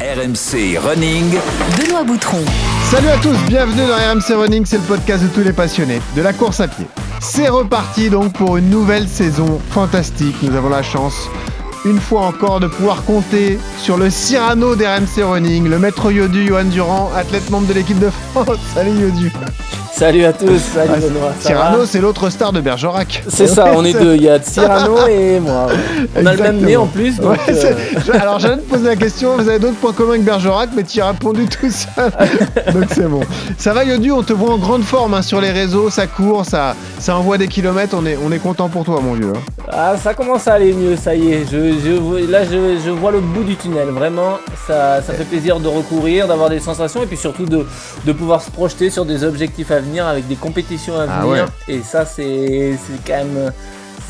RMC Running. Benoît Boutron. Salut à tous, bienvenue dans RMC Running, c'est le podcast de tous les passionnés de la course à pied. C'est reparti donc pour une nouvelle saison fantastique. Nous avons la chance, une fois encore, de pouvoir compter sur le Cyrano d'RMC Running, le maître Yodu, Johan Durand, athlète membre de l'équipe de France. Salut Yodu. Salut à tous, salut Benoît. ça Cyrano, c'est l'autre star de Bergerac. C'est ça, on est deux. Il y a Cyrano et moi. On a le même nez en plus. Donc, Ouais, euh, je- alors j'allais te poser la question, vous avez d'autres points communs avec Bergerac, mais tu y as répondu tout seul. Donc c'est bon. Ça va Yodu, on te voit en grande forme hein, sur les réseaux, ça court, ça, ça envoie des kilomètres, on est, on est content pour toi mon vieux. hein. ah, ça commence à aller mieux, ça y est. Je, je là, je, je vois le bout du tunnel. Vraiment, ça, ça fait plaisir de recourir, d'avoir des sensations et puis surtout de, de pouvoir se projeter sur des objectifs à venir avec des compétitions à Ah venir. ouais. Et ça, c'est quand même.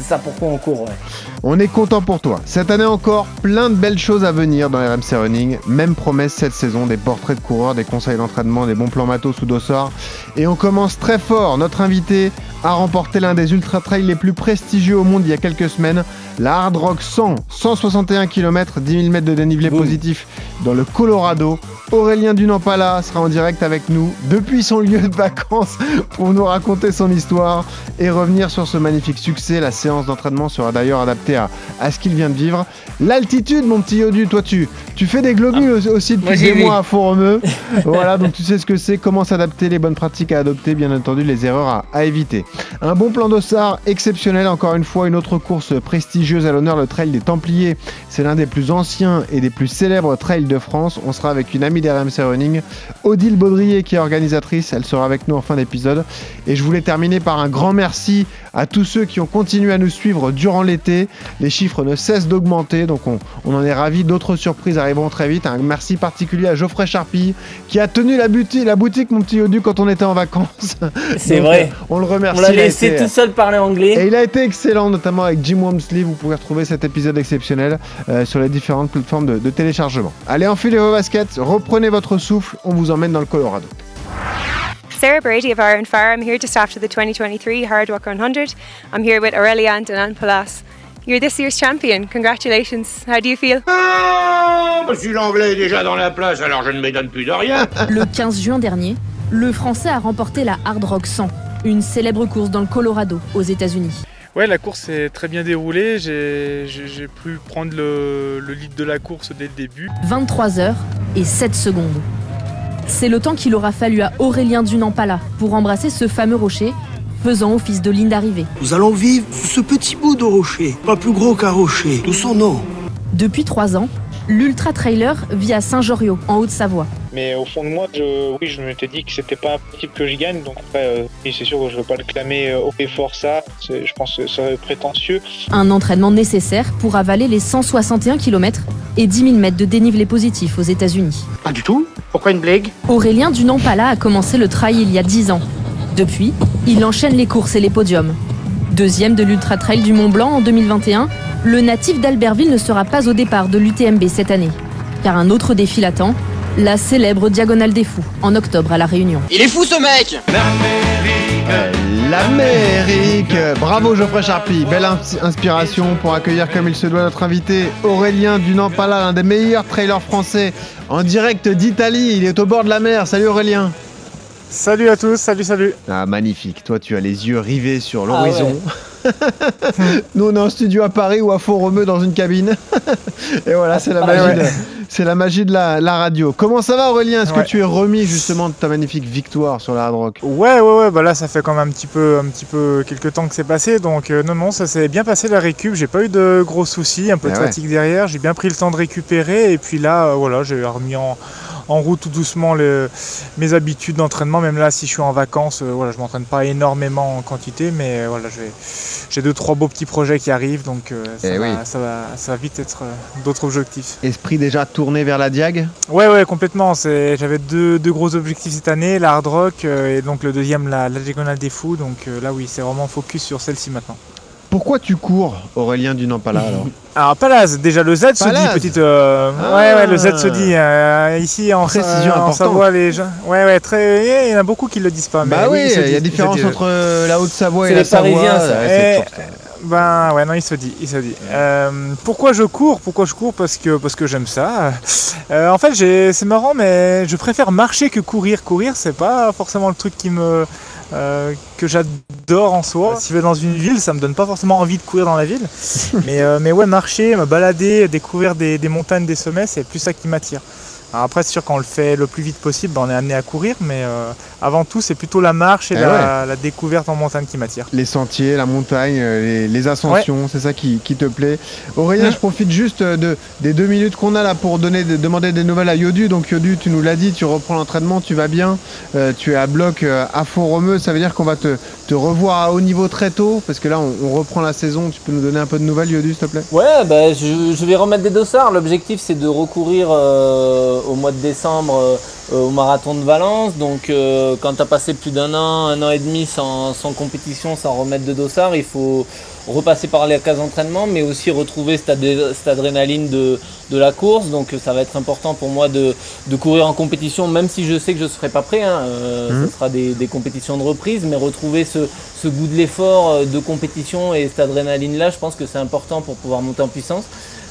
C'est ça pourquoi on court, ouais. On est content pour toi. Cette année encore, plein de belles choses à venir dans RMC Running. Même promesse cette saison, des portraits de coureurs, des conseils d'entraînement, des bons plans matos sous dossard. Et on commence très fort. Notre invité a remporté l'un des ultra trails les plus prestigieux au monde il y a quelques semaines, la Hard Rock 100, 161 km, 10 000 mètres de dénivelé positif dans le Colorado. Aurélien Dunampala sera en direct avec nous depuis son lieu de vacances pour nous raconter son histoire et revenir sur ce magnifique succès. La séance d'entraînement sera d'ailleurs adaptée à, à ce qu'il vient de vivre. L'altitude, mon petit Yodu, toi tu, tu fais des globules aussi- aussi depuis des vu. mois à Font-Romeu. voilà, donc tu sais ce que c'est, comment s'adapter, les bonnes pratiques à adopter, bien entendu les erreurs à, à éviter. Un bon plan d'ossard exceptionnel, encore une fois, une autre course prestigieuse à l'honneur, le Trail des Templiers. C'est l'un des plus anciens et des plus célèbres trails de France. On sera avec une amie d'RMC Running, Odile Baudrier, qui est organisatrice. Elle sera avec nous en fin d'épisode. Et je voulais terminer par un grand merci à tous ceux qui ont continué à nous suivre durant l'été. Les chiffres ne cessent d'augmenter, donc on, on en est ravis. D'autres surprises arriveront très vite. Un merci particulier à Geoffrey Charpille, qui a tenu la, boutique, la boutique, mon petit Yodu, quand on était en vacances. C'est vrai. On le remercie. On l'a laissé été- tout seul parler anglais. et il a été excellent, notamment avec Jim Wamsley. Vous pouvez retrouver cet épisode exceptionnel euh, sur les différentes plateformes de, de téléchargement. Allez, enfilez vos baskets, reprenez votre souffle, on vous emmène dans le Colorado. Sarah Brady of Iron Fire. I'm here just after the 2023 Hard Rock 100. I'm here with Aurelian and Palas. You're this year's champion. Congratulations. How do you feel? Ah, l'anglais déjà dans la place, alors je ne m'étonne plus de rien. Le 15 juin dernier, le Français a remporté la Hard Rock 100, une célèbre course dans le Colorado, aux États-Unis. Ouais, la course s'est très bien déroulée. J'ai j'ai- j'ai pu prendre le, le lead de la course dès le début. 23 heures et 7 secondes. C'est le temps qu'il aura fallu à Aurélien Dunampala pour embrasser ce fameux rocher, faisant office de ligne d'arrivée. Nous allons vivre sous ce petit bout de rocher, pas plus gros qu'un rocher, d'où son nom. Depuis 3 ans, l'ultra-trailer vit à Saint-Joriot, en Haute-Savoie. Mais au fond de moi, je, oui, je m'étais dit que c'était pas impossible que je gagne. Donc après, euh, c'est sûr que je veux pas le clamer euh, et fort ça. C'est- Je pense que ça serait prétentieux. Un entraînement nécessaire pour avaler les 161 km et 10 000 mètres de dénivelé positif aux États-Unis. Pas du tout. Pourquoi une blague? Aurélien Dunampala a commencé le trail il y a 10 ans. Depuis, il enchaîne les courses et les podiums. Deuxième de l'Ultra Trail du Mont Blanc en 2021, le natif d'Albertville ne sera pas au départ de l'UTMB cette année. Car un autre défi l'attend, la célèbre Diagonale des Fous, en octobre à La Réunion. Il est fou ce mec L'Amérique Bravo Geoffrey Charpie, belle ins- inspiration pour accueillir comme il se doit notre invité Aurélien Dunampala, l'un des meilleurs trailers français en direct d'Italie. Il est au bord de la mer. Salut Aurélien Salut à tous, salut, salut. Ah magnifique, toi tu as les yeux rivés sur Ah l'horizon. Nous on est en studio à Paris ou à Font-Romeu dans une cabine. Et voilà, c'est la, Ah, magie de- c'est la magie de la, la radio. Comment ça va Aurélien? Est-ce que tu es remis justement de ta magnifique victoire sur la Hard Rock? Ouais, ouais, ouais, bah là ça fait quand même un petit peu, un petit peu quelques temps que c'est passé, donc euh, non, non, ça s'est bien passé la récup, j'ai pas eu de gros soucis, un peu Ah de ouais. fatigue derrière, j'ai bien pris le temps de récupérer, et puis là, euh, voilà, j'ai remis en, en route tout doucement le- mes habitudes d'entraînement, même là si je suis en vacances, euh, voilà, je m'entraîne pas énormément en quantité, mais euh, voilà, je vais- j'ai deux, trois beaux petits projets qui arrivent, donc euh, ça, Eh va, oui. ça, va, ça va vite être euh, d'autres objectifs. Esprit déjà tourné vers la Diag Ouais, ouais, complètement. J'avais deux, deux gros objectifs cette année, la hard rock euh, et donc le deuxième, la, la diagonale des fous. Donc là, oui, c'est vraiment focus sur celle-ci maintenant. Pourquoi tu cours, Aurélien Dunampala alors Alors, Palaz, déjà le Z se dit, petite. euh, Ah. Ouais, ouais, le Z se dit. euh, ici en, Précision euh, en. Savoie, les gens. Ouais, ouais, très. Il y en a beaucoup qui le disent pas. Mais Bah oui, il y a différence entre euh, la Haute-Savoie et la les Parisiens, Savoie. ça. Eh, ça. Ben ouais, non, il se dit, il se dit. Euh, pourquoi je cours? Pourquoi je cours? Parce que parce que j'aime ça. En fait, c'est marrant, mais je préfère marcher que courir. Courir, c'est pas forcément le truc qui me euh, que j'adore en soi. Si je vais dans une ville, ça me donne pas forcément envie de courir dans la ville. mais euh, mais ouais, marcher, me balader, découvrir des, des montagnes, des sommets, c'est plus ça qui m'attire. Alors après, c'est sûr qu'on le fait le plus vite possible, ben, on est amené à courir, mais euh, avant tout, c'est plutôt la marche et Eh la, la découverte en montagne qui m'attire. Les sentiers, la montagne, euh, les, les ascensions, c'est ça qui, qui te plaît. Aurélien, Mm. je profite juste euh, de, des deux minutes qu'on a là pour donner, de- demander des nouvelles à Yodu. Donc Yodu, tu nous l'as dit, tu reprends l'entraînement, tu vas bien, euh, tu es à bloc euh, à fond romeux. Ça veut dire qu'on va te, te revoir à haut niveau très tôt, parce que là, on, on reprend la saison. Tu peux nous donner un peu de nouvelles, Yodu, s'il te plaît? Ouais, bah, je, je vais remettre des dossards. L'objectif, c'est de recourir euh, au mois de décembre euh, au marathon de Valence. Donc, euh, quand tu as passé plus d'un an, un an et demi sans, sans compétition, sans remettre de dossards, il faut repasser par les cases d'entraînement, mais aussi retrouver cette, adrénaline de, de la course. Donc, ça va être important pour moi de, de courir en compétition, même si je sais que je ne serai pas prêt. Hein. Euh, Mhm. Ce sera des, des compétitions de reprise, mais retrouver ce, ce goût de l'effort, euh, de compétition et cette adrénaline-là, je pense que c'est important pour pouvoir monter en puissance.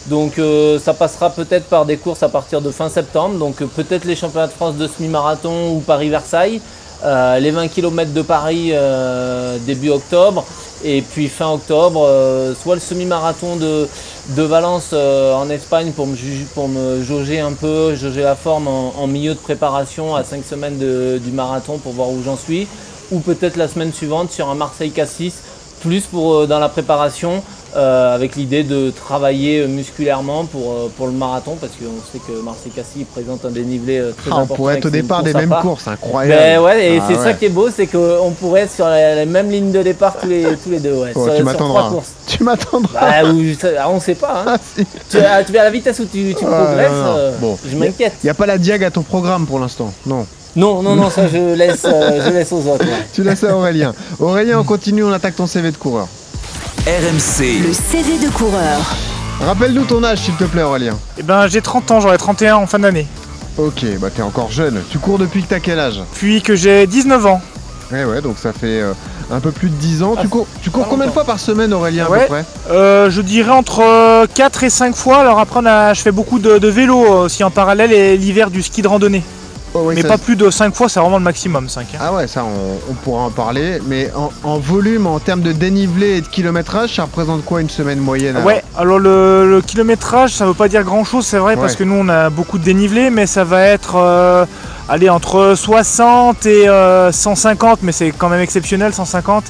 Donc euh, ça passera peut-être par des courses à partir de fin septembre, donc euh, peut-être les championnats de France de semi-marathon ou Paris-Versailles, euh, les 20 km de Paris début octobre, et puis fin octobre, soit le semi-marathon de, de Valence en Espagne pour me, pour me jauger un peu, jauger la forme en, milieu de préparation à 5 semaines du marathon pour voir où j'en suis, ou peut-être la semaine suivante sur un Marseille-Cassis, plus pour dans la préparation, euh, avec l'idée de travailler musculairement pour, euh, pour le marathon, parce qu'on sait que Marseille-Cassis présente un dénivelé euh, très Ah, On important. pourrait et être au départ des à mêmes courses, incroyable. Ben ouais, et Ah c'est ouais. ça qui est beau, c'est qu'on pourrait être sur la, la même ligne de départ tous les, tous les deux. Ouais, Oh, sur, tu m'attendras. Tu m'attendras. Bah, ah, on sait pas. Hein. Si. tu, tu verras la vitesse où tu, tu progresses, non, non. euh, Bon. je m'inquiète. Il n'y a pas la diag à ton programme pour l'instant, non. Non, non, non, ça je laisse, euh, je laisse aux autres. ouais. Tu laisses à Aurélien. Aurélien, on continue, on attaque ton CV de coureur. RMC, Le CV de coureur. Rappelle-nous ton âge, s'il te plaît, Aurélien. Eh ben j'ai 30 ans, j'aurai 31 en fin d'année. Ok, bah t'es encore jeune. Tu cours depuis que t'as quel âge? Puis que j'ai 19 ans. Ouais, ouais, donc ça fait euh, un peu plus de 10 ans. Ah, tu cours, tu cours combien de fois par semaine, Aurélien, à peu près? Euh, je dirais entre 4 et 5 fois. Alors après, on a- je fais beaucoup de, de vélo euh, aussi en parallèle et l'hiver du ski de randonnée. Oh, Mais ça- pas plus de 5 fois, c'est vraiment le maximum 5. Ah ouais, ça, on, on pourra en parler. Mais en, en volume, en termes de dénivelé et de kilométrage, ça représente quoi une semaine moyenne alors Ouais, alors le, le kilométrage, ça veut pas dire grand chose, c'est vrai, parce que nous on a beaucoup de dénivelé, mais ça va être euh, allez, entre 60 et euh, 150, mais c'est quand même exceptionnel 150.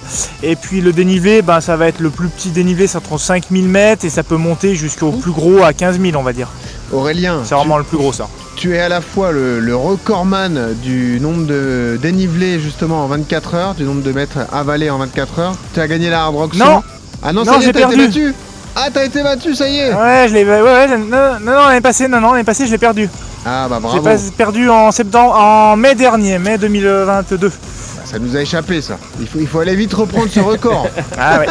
Et puis le dénivelé, ben, ça va être le plus petit dénivelé, c'est entre 5000 mètres et ça peut monter jusqu'au plus gros à 15 000, on va dire. Aurélien, C'est vraiment le plus gros ça. Tu, es à la fois le, le recordman du nombre de dénivelés justement en 24 heures, du nombre de mètres avalés en 24 heures. Tu as gagné la Hard Rock Non. Ah non, Non, ça y est, j'ai t'as été perdu. battu Ah, t'as été battu, ça y est Ouais, je l'ai. Ouais, ouais, non, non, non, l'année passée, non, non, l'année passée, je l'ai perdu. Ah bah J'ai bravo, pas- perdu en septembre, en mai dernier, mai 2022. Ça nous a échappé ça. Il faut, il faut aller vite reprendre ce record. Ah ouais,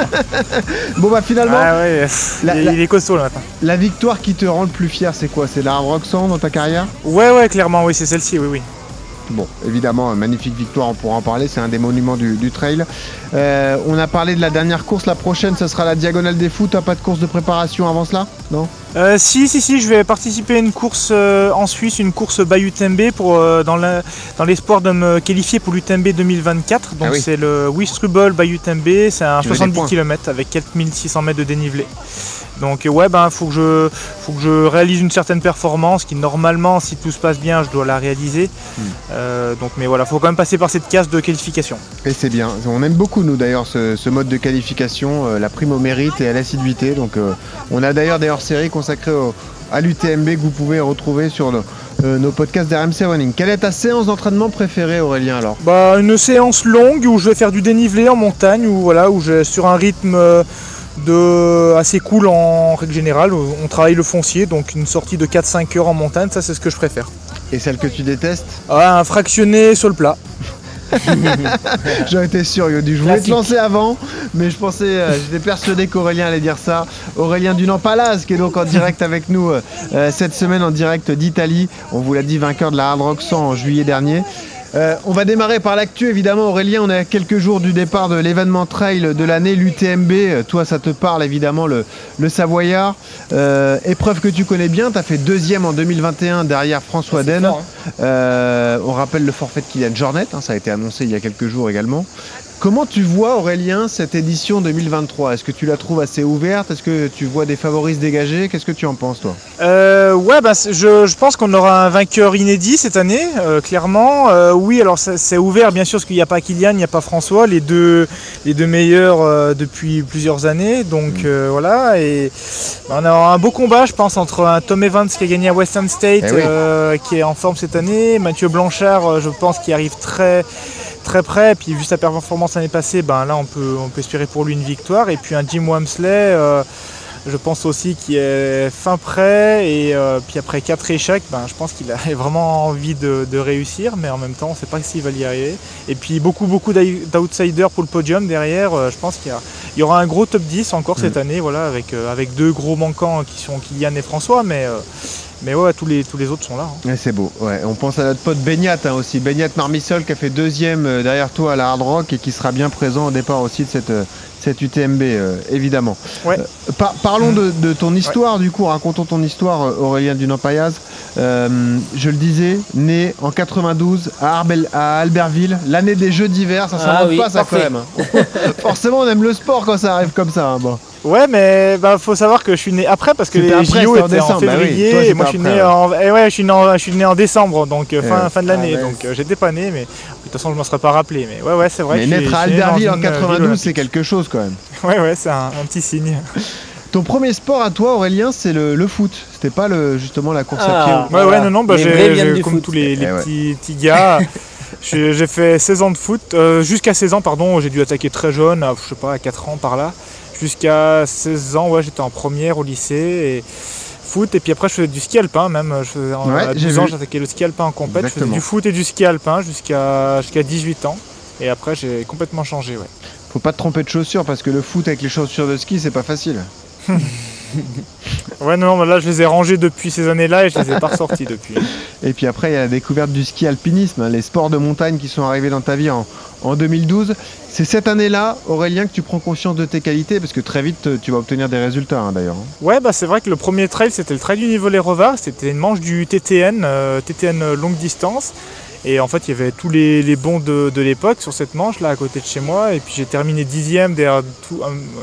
bon bah finalement, ah ouais, La- il, la- il est costaud le matin. la victoire qui te rend le plus fier, c'est quoi? C'est la 100 dans ta carrière? Ouais, ouais, clairement, oui, c'est celle-ci, oui, oui. Bon, évidemment, magnifique victoire, on pourra en parler, c'est un des monuments du, du trail. Euh, on a parlé de la dernière course, la prochaine, ce sera la Diagonale des Fous. T'as pas de course de préparation avant cela Non? Euh, si, si, si, je vais participer à une course euh, en Suisse, une course by UTMB pour, dans l'espoir de me qualifier pour l'UTMB 2024. Donc Ah oui. c'est le Wistrubel by UTMB, c'est un Tu veux des 70 points. km avec 4600 mètres de dénivelé. Donc euh, ouais, ben faut que je, faut que je réalise une certaine performance qui normalement, si tout se passe bien, je dois la réaliser. Hmm. Euh, donc mais voilà, faut quand même passer par cette case de qualification. Et c'est bien. On aime beaucoup, nous, d'ailleurs, ce, ce mode de qualification, euh, la prime au mérite et à l'assiduité. Donc, euh, on a d'ailleurs des hors-séries consacrées au- à l'UTMB que vous pouvez retrouver sur le- euh, nos podcasts d'RMC Running. Quelle est ta séance d'entraînement préférée, Aurélien, alors? Bah, une séance longue où je vais faire du dénivelé en montagne, ou voilà, où je sur un rythme euh, de assez cool en règle générale. On travaille le foncier, donc une sortie de 4-5 heures en montagne, ça c'est ce que je préfère. Et celle que tu détestes? Ah, un fractionné sur le plat. J'en étais sûr, Yodi. Je voulais te lancer avant, mais je pensais, euh, j'étais persuadé qu'Aurélien allait dire ça. Aurélien Dunan-Palaz, qui est donc en direct avec nous euh, euh, cette semaine en direct d'Italie. On vous l'a dit, vainqueur de la Hard Rock 100 en juillet dernier. Euh, on va démarrer par l'actu, évidemment, Aurélien. On est à quelques jours du départ de l'événement trail de l'année, l'UTMB. Toi, ça te parle, évidemment, le, le Savoyard. Euh, épreuve que tu connais bien. Tu as fait deuxième en 2021 derrière François C'est Den. fort, hein. Euh, on rappelle le forfait de Kylian Jornet. hein, ça a été annoncé il y a quelques jours également. Comment tu vois, Aurélien, cette édition 2023 Est-ce que tu la trouves assez ouverte? Est-ce que tu vois des favoris se dégager? Qu'est-ce que tu en penses, toi? Euh, ouais, bah, je, je pense qu'on aura un vainqueur inédit cette année, euh, clairement. Euh, oui, alors c'est ouvert, bien sûr, parce qu'il n'y a pas Kylian, il n'y a pas François, les deux, les deux meilleurs euh, depuis plusieurs années. Donc euh, voilà, et bah, on a un beau combat, je pense, entre un Tom Evans qui a gagné à Western State, Eh oui. euh, qui est en forme cette année, Mathieu Blanchard, euh, je pense, qui arrive très très près. Et puis vu sa performance l'année passée, ben là on peut, on peut espérer pour lui une victoire. Et puis un Jim Wamsley, euh, je pense aussi qui est fin prêt. Et euh, puis après quatre échecs, ben, je pense qu'il a vraiment envie de, de réussir, mais en même temps on ne sait pas s'il va y arriver. Et puis beaucoup beaucoup d'out- d'outsiders pour le podium derrière. Euh, je pense qu'il y, aura un gros top 10 encore cette année, voilà, avec, avec deux gros manquants qui sont Kylian et François, mais, mais ouais, tous les, tous les autres sont là. hein. C'est beau. Ouais, on pense à notre pote Beignat hein, aussi. Beignat Marmissol qui a fait deuxième euh, derrière toi à la Hard Rock et qui sera bien présent au départ aussi de cette, euh, cette UTMB, euh, évidemment. Ouais. Euh, par- parlons de, de ton histoire, du coup, racontons ton histoire, Aurélien Dunampayaz. Euh, je le disais, né en 92 à, Arbel- à Albertville, l'année des Jeux d'hiver, ça Ah oui, pas ça parfait. quand même. hein. Forcément, on aime le sport quand ça arrive comme ça. hein, bon. Ouais, mais bah, faut savoir que je suis né après parce que les après, JO en étaient en bah oui. février Toi, et moi je suis né ouais. en eh ouais, je suis né en, je suis né en décembre donc euh, fin, ouais. fin de l'année Ah, ouais. donc euh, j'étais pas né mais de toute façon je m'en serais pas rappelé mais ouais ouais c'est vrai Mais que naître à Albertville en une, euh, ville 92, c'est quelque chose quand même. Ouais ouais c'est un, un petit signe. Ton premier sport à toi, Aurélien, c'est le, le foot. C'était pas le, justement la course à pied. Ah. Ouais Voilà. ouais non non bah j'ai comme foot. tous les, les Eh ouais. petits, petits gars j'ai j'ai fait 16 ans de foot euh, jusqu'à 16 ans pardon j'ai dû attaquer très jeune à, je sais pas à 4 ans par là jusqu'à 16 ans ouais j'étais en première au lycée et foot. Et puis après je faisais du ski alpin même je faisais, Ouais, à j'ai 12 ans j'attaquais le ski alpin en compète je faisais du foot et du ski alpin jusqu'à jusqu'à 18 ans. Et après j'ai complètement changé ouais. Faut pas te tromper de chaussures parce que le foot avec les chaussures de ski, c'est pas facile. ouais non, mais là je les ai rangés depuis ces années là et je les ai pas ressortis depuis Et puis après, il y a la découverte du ski alpinisme, hein, les sports de montagne qui sont arrivés dans ta vie en, en 2012. C'est cette année-là, Aurélien, que tu prends conscience de tes qualités parce que très vite, euh, tu vas obtenir des résultats hein, d'ailleurs. hein. Ouais, bah c'est vrai que le premier trail c'était le trail du niveau les Revars, c'était une manche du TTN, euh, TTN longue distance. Et en fait, il y avait tous les, bons de, l'époque sur cette manche là à côté de chez moi. Et puis j'ai terminé dixième derrière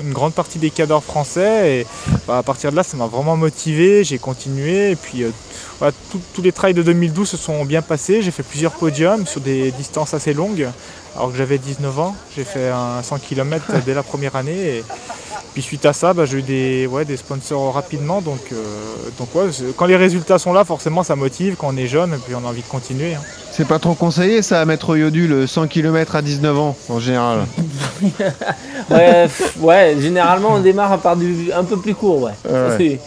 une grande partie des cadors français. Et bah, à partir de là, ça m'a vraiment motivé. J'ai continué. Et puis euh, tous les trails de 2012 se sont bien passés. J'ai fait plusieurs podiums sur des distances assez longues. Alors que j'avais 19 ans, j'ai fait un 100 km dès la première année. Et, puis suite à ça, bah, j'ai eu des, ouais, des sponsors rapidement. Donc, euh, donc ouais, quand les résultats sont là, forcément ça motive quand on est jeune et puis on a envie de continuer. hein. C'est pas trop conseillé ça à mettre au Yodu le 100 km à 19 ans en général? Ouais, ouais, généralement on démarre par du un peu plus court, ouais. Ça, Ouais.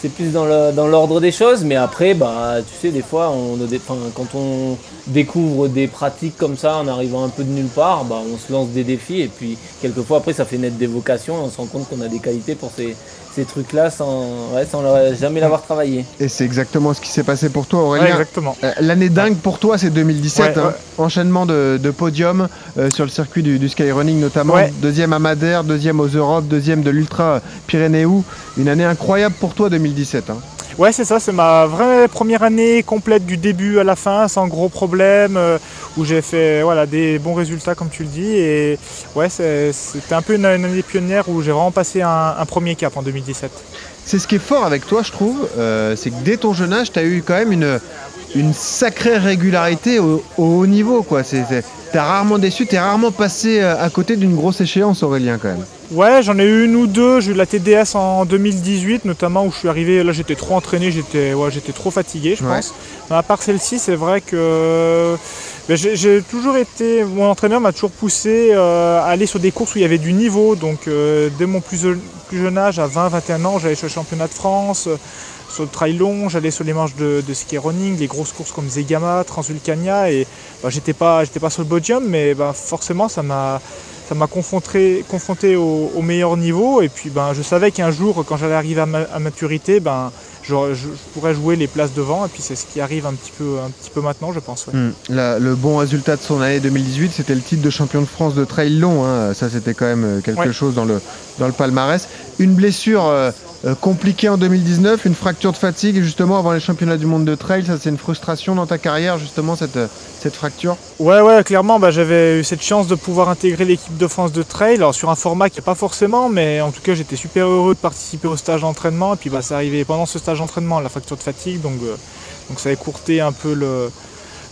C'est- plus dans l'ordre des choses, mais après, bah, tu sais, des fois, on, a des- enfin, quand on découvre des pratiques comme ça en arrivant un peu de nulle part, bah, on se lance des défis et puis quelquefois après, ça fait naître des vocations et on se rend compte qu'on a des qualités pour ces, ces trucs-là sans, ouais, sans le- jamais l'avoir travaillé. Et c'est exactement ce qui s'est passé pour toi, Ouais, Aurélien. exactement. Euh, L'année dingue pour toi, c'est 2017. Ouais, hein. Enchaînement de, de podiums euh, sur le circuit du, du skyrunning notamment. Ouais. Deuxième à Madère, deuxième aux Europes, deuxième de l'Ultra Pyrénéou. Une année incroyable pour toi 2017. Hein. Ouais, c'est ça, c'est ma vraie première année complète du début à la fin, sans gros problème, euh, où j'ai fait voilà, des bons résultats comme tu le dis. Et ouais, c'était un peu une, une année pionnière où j'ai vraiment passé un, un premier cap en 2017. C'est ce qui est fort avec toi, je trouve. euh, c'est que dès ton jeune âge, tu as eu quand même une, une sacrée régularité au, au haut niveau. c'est- T'as rarement déçu, t'es rarement passé euh, à côté d'une grosse échéance, Aurélien, quand même. Ouais, j'en ai eu une ou deux. J'ai eu la TDS en 2018, notamment où je suis arrivé. Là, j'étais trop entraîné, j'étais ouais, j'étais trop fatigué, je Ouais. pense. Mais à part celle-ci, c'est vrai que ben, j'ai toujours été. Mon entraîneur m'a toujours poussé euh, à aller sur des courses où il y avait du niveau. Donc, euh, dès mon plus, jeune- plus jeune âge, à 20-21 ans, j'allais sur le championnat de France. euh, Sur le trail long, j'allais sur les manches de, de ski running, les grosses courses comme Zegama, Transvulcania, et bah, j'étais pas, j'étais pas sur le podium, mais bah, forcément ça m'a, ça m'a confronté, confronté au, au meilleur niveau. Et puis ben, je savais qu'un jour, quand j'allais arriver à, ma- à maturité, ben, je, je pourrais jouer les places devant. Et puis c'est ce qui arrive un petit peu, un petit peu maintenant, je pense. ouais. Hmm. La- le bon résultat de son année 2018, c'était le titre de champion de France de trail long. hein. Ça, c'était quand même euh, quelque Ouais. chose dans le, dans le palmarès. Une blessure euh, euh, compliquée en 2019, une fracture de fatigue, justement, avant les championnats du monde de trail. Ça, c'est une frustration dans ta carrière, justement, cette, euh, fracture? Ouais, ouais, clairement, bah, j'avais eu cette chance de pouvoir intégrer l'équipe de France de trail, sur un format qui n'est pas forcément, mais en tout cas, j'étais super heureux de participer au stage d'entraînement. Et puis, bah, ça arrivait pendant ce stage d'entraînement, la fracture de fatigue, donc, euh, donc ça a écourté un peu le,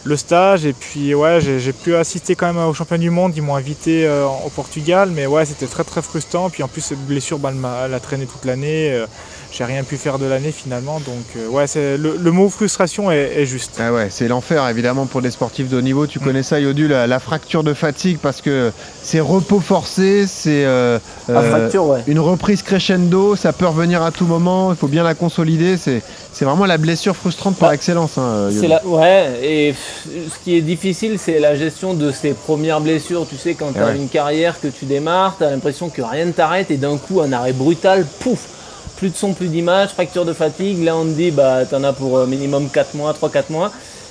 le stage. Et puis, ouais, j'ai pu assister quand même au championnat du monde. Ils m'ont invité euh, au Portugal, mais ouais, c'était très très frustrant. Puis en plus, cette blessure, bah, elle traîné toute l'année. J'ai rien pu faire de l'année finalement, donc euh, ouais, c'est le, le mot frustration est, est juste. Ah ouais, c'est l'enfer évidemment pour des sportifs de haut niveau. Mm. Tu connais ça, Yodu, la, la fracture de fatigue parce que c'est repos forcé, c'est euh, euh, ouais. une reprise crescendo, ça peut revenir à tout moment, il faut bien la consolider. C'est c'est vraiment la blessure frustrante par Bah, excellence. hein, Yodu. C'est la... Ouais, et pff, ce qui est difficile, c'est la gestion de ces premières blessures. Tu sais, quand tu as ouais. une carrière que tu démarres, tu as l'impression que rien ne t'arrête et d'un coup, un arrêt brutal, pouf Plus de son, plus d'image, fracture de fatigue. Là, on te dit, bah, tu en as pour euh, minimum 4 mois, 3-4 mois.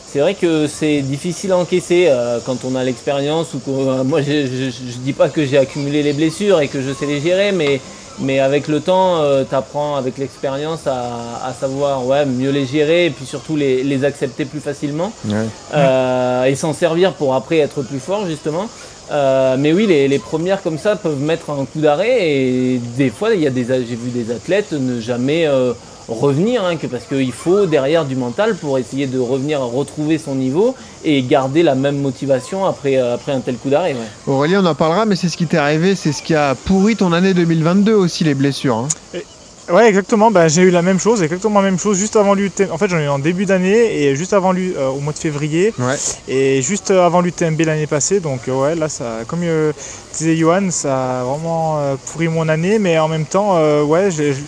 C'est vrai que c'est difficile à encaisser euh, quand on a l'expérience ou que euh, moi je, je, je dis pas que j'ai accumulé les blessures et que je sais les gérer mais mais avec le temps, tu apprends avec l'expérience à, à savoir ouais, mieux les gérer et puis surtout les, les accepter plus facilement Ouais. euh, et s'en servir pour après être plus fort justement. Euh, mais oui, les, les premières comme ça peuvent mettre un coup d'arrêt et des fois, il y a des, j'ai vu des athlètes ne jamais euh, revenir, hein, que parce qu'il faut derrière du mental pour essayer de revenir retrouver son niveau et garder la même motivation après, euh, après un tel coup d'arrêt. ouais. Aurélien, on en parlera, mais c'est ce qui t'est arrivé, c'est ce qui a pourri ton année 2022 aussi, les blessures. hein. Ouais, exactement. Bah, j'ai eu la même chose, exactement la même chose juste avant l'UTMB. En fait, j'en ai eu en début d'année et juste avant l'U- euh, au mois de février Ouais. et juste avant l'UTMB l'année passée. Donc, euh, ouais, là, ça, comme euh, disait Johan, ça a vraiment euh, pourri mon année, mais en même temps, euh, ouais, j'ai- je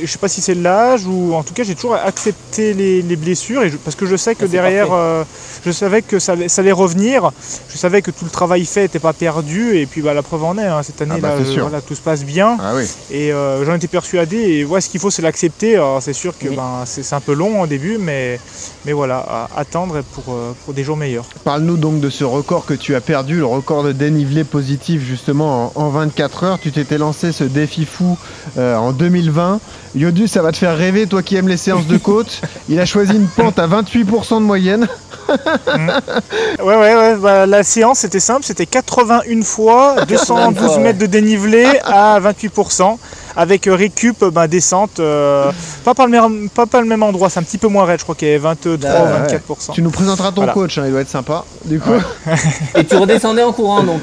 je sais pas si c'est l'âge ou en tout cas, j'ai toujours accepté les, les blessures et je- parce que je sais que Ah, derrière, euh, je savais que ça, allait- ça allait revenir. Je savais que tout le travail fait n'était pas perdu et puis bah, la preuve en est. hein, cette année, Ah bah, là, je- sûr. voilà, tout se passe bien. Ah oui. Et euh, j'en étais persuadé. Et ouais, ce qu'il faut, c'est l'accepter. C'est sûr que Oui. ben, c'est un peu long au début, mais, mais voilà, attendre pour, euh, pour des jours meilleurs. Parle-nous donc de ce record que tu as perdu, le record de dénivelé positif justement en, en 24 heures. Tu t'étais lancé ce défi fou euh, en 2020. Yodu, ça va te faire rêver, toi qui aimes les séances de côte. Il a choisi une pente à 28% de moyenne. Ouais, ouais, ouais. bah, la séance, c'était simple. C'était 81 fois 212 fois, ouais. mètres de dénivelé à 28%. Avec euh, récup, ben, descente, euh, pas, par le même, pas par le même endroit, c'est un petit peu moins raide, je crois qu'il y avait 23 Ah, ou ouais. 24%. Tu nous présenteras ton Voilà. coach, hein, il doit être sympa. Du coup, Et tu redescendais en courant donc.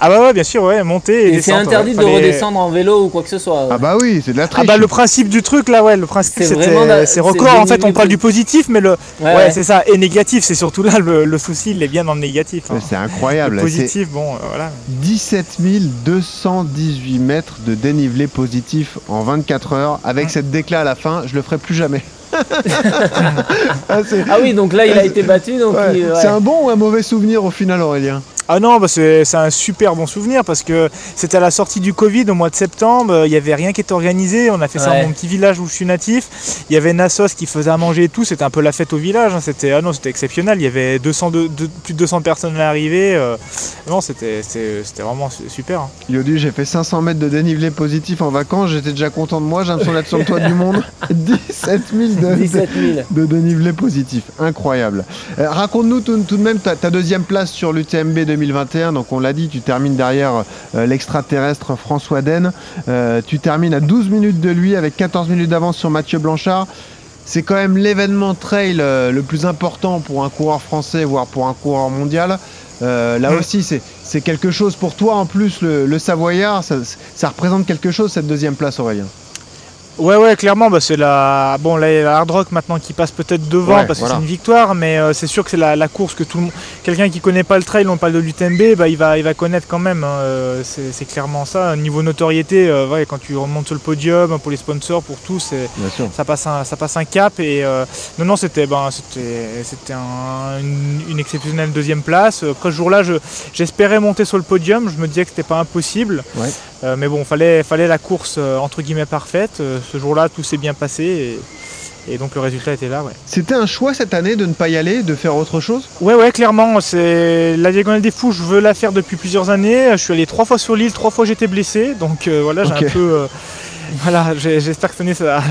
Ah bah ouais, bien sûr, ouais, monter et, Et c'est interdit ouais. de Fallait- redescendre en vélo ou quoi que ce soit. ah bah oui, c'est de la triche. Ah bah le principe du truc là ouais le principe C'est c'était vraiment la- c'est c'est record en fait on parle du positif mais le Ouais, ouais, ouais. c'est ça et négatif c'est surtout là le, le souci il est bien dans le négatif hein. C'est incroyable. le C'est positif bon euh, voilà 17 218 mètres de dénivelé positif en 24 heures. Avec cette déclat à la fin, je le ferai plus jamais. Ah, Ah oui, donc là il a été battu. Donc ouais. il- ouais. C'est un bon ou un mauvais souvenir au final, Aurélien? Ah non bah c'est c'est un super bon souvenir parce que c'était à la sortie du Covid au mois de septembre il y avait rien qui était organisé on a fait ça dans mon petit village où je suis natif il y avait Nassos qui faisait à manger et tout c'était un peu la fête au village hein. c'était ah non c'était exceptionnel il y avait 200 de- de- plus de 200 personnes à l'arrivée euh, non c'était vraiment su- super hein. Yodu, j'ai fait 500 mètres de dénivelé positif en vacances. J'étais déjà content de moi. J'ai l'impression d'être sur le toit du monde. 17 000 de, 17 000. de dénivelé positif. Incroyable. Euh, Raconte-nous tout, tout de même ta, ta deuxième place sur l'UTMB 2021. Donc, on l'a dit, tu termines derrière euh, l'extraterrestre François Den. Euh, tu termines à 12 minutes de lui avec 14 minutes d'avance sur Mathieu Blanchard. C'est quand même l'événement trail euh, le plus important pour un coureur français, voire pour un coureur mondial. Euh, là Mm. aussi, c'est c'est quelque chose pour toi en plus, le, le Savoyard. Ça, ça représente quelque chose cette deuxième place, Aurélien. Ouais, ouais, clairement, bah, c'est la. Bon, là, la hard rock maintenant qui passe peut-être devant Ouais, parce que c'est une victoire, mais euh, c'est sûr que c'est la, la course que tout le monde. Quelqu'un qui connaît pas le trail, on parle de l'UTMB, bah, il, va, il va connaître quand même. hein, euh, c'est clairement ça. Niveau notoriété, euh, ouais, quand tu remontes sur le podium, pour les sponsors, pour tout. Ça passe, un, ça passe un cap et euh, non non c'était ben, c'était c'était un- une, une exceptionnelle deuxième place. Après ce jour-là je- j'espérais monter sur le podium, je me disais que c'était pas impossible. Ouais. Mais bon fallait fallait la course entre guillemets parfaite. Euh, ce jour-là tout s'est bien passé et, Et donc le résultat était là, ouais. C'était un choix cette année de ne pas y aller, de faire autre chose? Ouais, ouais, clairement. C'est la diagonale des fous. Je veux la faire depuis plusieurs années. Je suis allé trois fois sur l'île, trois fois j'étais blessé. Donc euh, voilà, j'ai un peu. Voilà, j'ai- j'espère que cette année ça,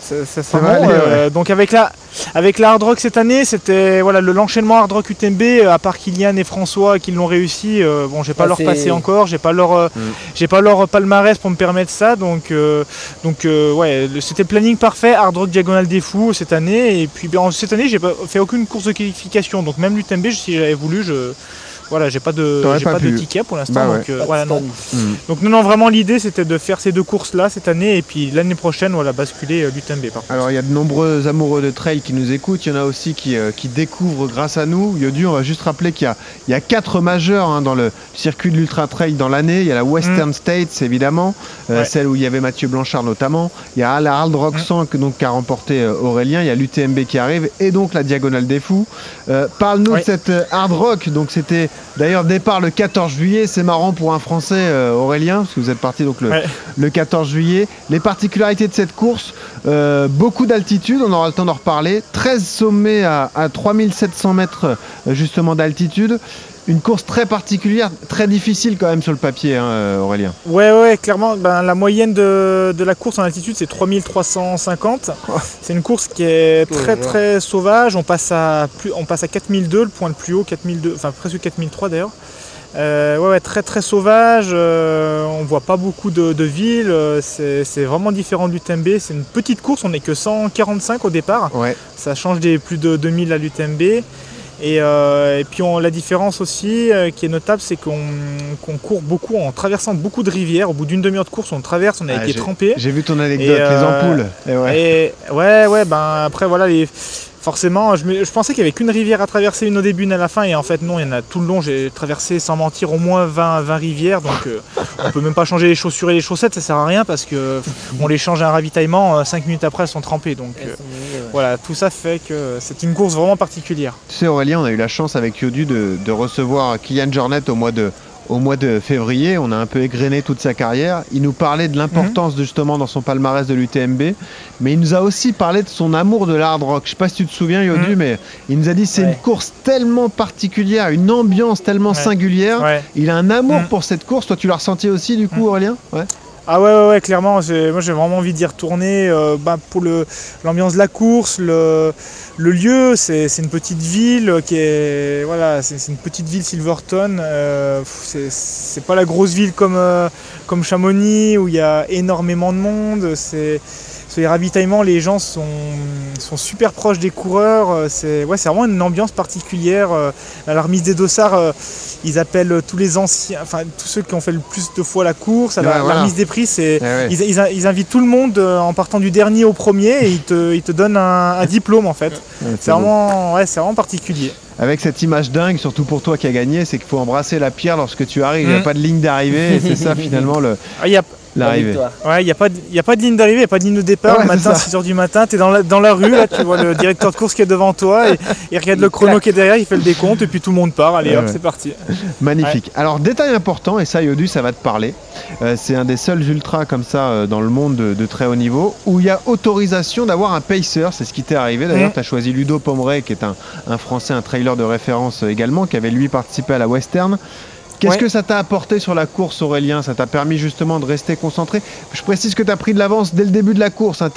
ça, ça sera va bon. aller, Euh, Donc avec la, avec la hard rock cette année, c'était voilà le l'enchaînement hard rock UTMB. euh, À part Kylian et François qui l'ont réussi. euh, bon, j'ai pas Ah, leur passé encore. J'ai pas leur, euh, Mm. j'ai pas leur palmarès pour me permettre ça. Donc euh, donc euh, ouais, le- c'était le planning parfait. Hard rock diagonale des fous cette année. Et puis ben, cette année, j'ai pas fait aucune course de qualification. Donc même l'UTMB, si j'avais voulu, je voilà, j'ai pas de, j'ai pas pas, de ticket pour l'instant. Bah ouais. donc, euh, voilà, non. Hmm. donc non, non, vraiment l'idée c'était de faire ces deux courses là cette année et puis l'année prochaine voilà basculer euh, l'UTMB par contre. Alors il y a de nombreux amoureux de trail qui nous écoutent, il y en a aussi qui, euh, qui découvrent grâce à nous. Yodu, on va juste rappeler qu'il y a, il y a quatre majeurs hein, dans le circuit de l'ultra trail dans l'année. Il y a la Western States évidemment, euh, Ouais. celle où il y avait Mathieu Blanchard notamment. Il y a la Hard Rock Mm. 100 que, donc, qu'a remporté euh, Aurélien. Il y a l'UTMB qui arrive et donc la Diagonale des Fous. Euh, Parle-nous Ouais. de cette euh, Hard Rock. Donc c'était d'ailleurs départ le 14 juillet. C'est marrant pour un Français euh, Aurélien parce que vous êtes parti donc le, Ouais. le 14 juillet. Les particularités de cette course, euh, beaucoup d'altitude, on aura le temps d'en reparler. 13 sommets à, à 3700 mètres euh, justement d'altitude. Une course très particulière, très difficile quand même sur le papier, hein, euh, Aurélien. Ouais ouais clairement ben, la moyenne de, de la course en altitude c'est 3350. C'est une course qui est très très sauvage. On passe à plus, on passe à 4002 le point le plus haut 4002 enfin presque 4003 d'ailleurs. Euh, ouais, ouais, très très sauvage, euh, on voit pas beaucoup de, de villes, euh, c'est vraiment différent du TMB, c'est une petite course, on n'est que 145 au départ, Ouais. ça change des plus de 2000 à l'UTMB. Et, euh, et puis on- la différence aussi euh, qui est notable, c'est qu'on court beaucoup en traversant beaucoup de rivières. Au bout d'une demi-heure de course, on traverse, on a Ah, été trempé. J'ai vu ton anecdote, Et, les euh, ampoules. Et ouais. Et ouais, ouais, ben après voilà, les... forcément, je, me- je pensais qu'il y avait qu'une rivière à traverser, une au début, une à la fin, et en fait non, il y en a tout le long. J'ai traversé sans mentir au moins 20, 20 rivières, donc euh, on peut même pas changer les chaussures et les chaussettes, ça sert à rien parce que on les change à un ravitaillement, 5 minutes après elles sont trempées. Donc euh, voilà, tout ça fait que c'est une course vraiment particulière. Tu sais Aurélien, on a eu la chance avec Yodu de, de recevoir Kylian Jornet au mois de au mois de février, on a un peu égrené toute sa carrière. Il nous parlait de l'importance de, justement dans son palmarès de l'UTMB, mais il nous a aussi parlé de son amour de l'hard rock. Je sais pas si tu te souviens, Yodu, Mhm. mais il nous a dit c'est Ouais. une course tellement particulière, une ambiance tellement Ouais. singulière. Ouais. Il a un amour Mhm. pour cette course. Toi, tu l'as ressenti aussi, du coup, Aurélien? Ouais. Ah ouais, ouais, ouais, clairement, moi j'ai vraiment envie d'y retourner euh, bah, pour l'ambiance de la course, le, lieu, c'est une petite ville qui est. Voilà, c'est une petite ville Silverton. euh, c'est pas la grosse ville comme, euh, comme Chamonix où il y a énormément de monde. C'est. Sur les ravitaillements, les gens sont, sont super proches des coureurs. euh, C'est ouais, vraiment une ambiance particulière. euh, À la remise des dossards, euh, ils appellent tous les anciens, enfin tous ceux qui ont fait le plus de fois la course. À la, Ouais, la voilà. remise des prix, c'est Eh ouais. ils, ils- ils invitent tout le monde en partant du dernier au premier et ils te, ils te donnent un, un diplôme en fait. C'est vraiment, vraiment particulier. Avec cette image dingue, surtout pour toi qui as gagné, c'est qu'il faut embrasser la pierre lorsque tu arrives. Il n'y a Mhm. pas de ligne d'arrivée, et c'est ça finalement le- Ah, Il a, l'arrivée. ouais, il y a, pas de- il y a pas de ligne d'arrivée, il n'y a pas de ligne de départ. Ouais, le matin, c'est 6h du matin, tu es dans la, dans la rue, là, tu vois le directeur de course qui est devant toi et il regarde le chrono qui est derrière, il fait le décompte et puis tout le monde part. Allez Ouais, hop, ouais. c'est parti. Magnifique. Alors, détail important, et ça, Yodu, ça va te parler. Euh, c'est un des seuls ultras comme ça euh, dans le monde de, de très haut niveau où il y a autorisation d'avoir un pacer. C'est ce qui t'est arrivé. D'ailleurs, Mhm. tu as choisi Ludo Pomeray, qui est un, un Français, un trailer de référence euh, également, qui avait lui participé à la Western. Qu'est-ce Ouais. que ça t'a apporté sur la course, Aurélien? Ça t'a permis justement de rester concentré? Je précise que tu as pris de l'avance dès le début de la course. hein.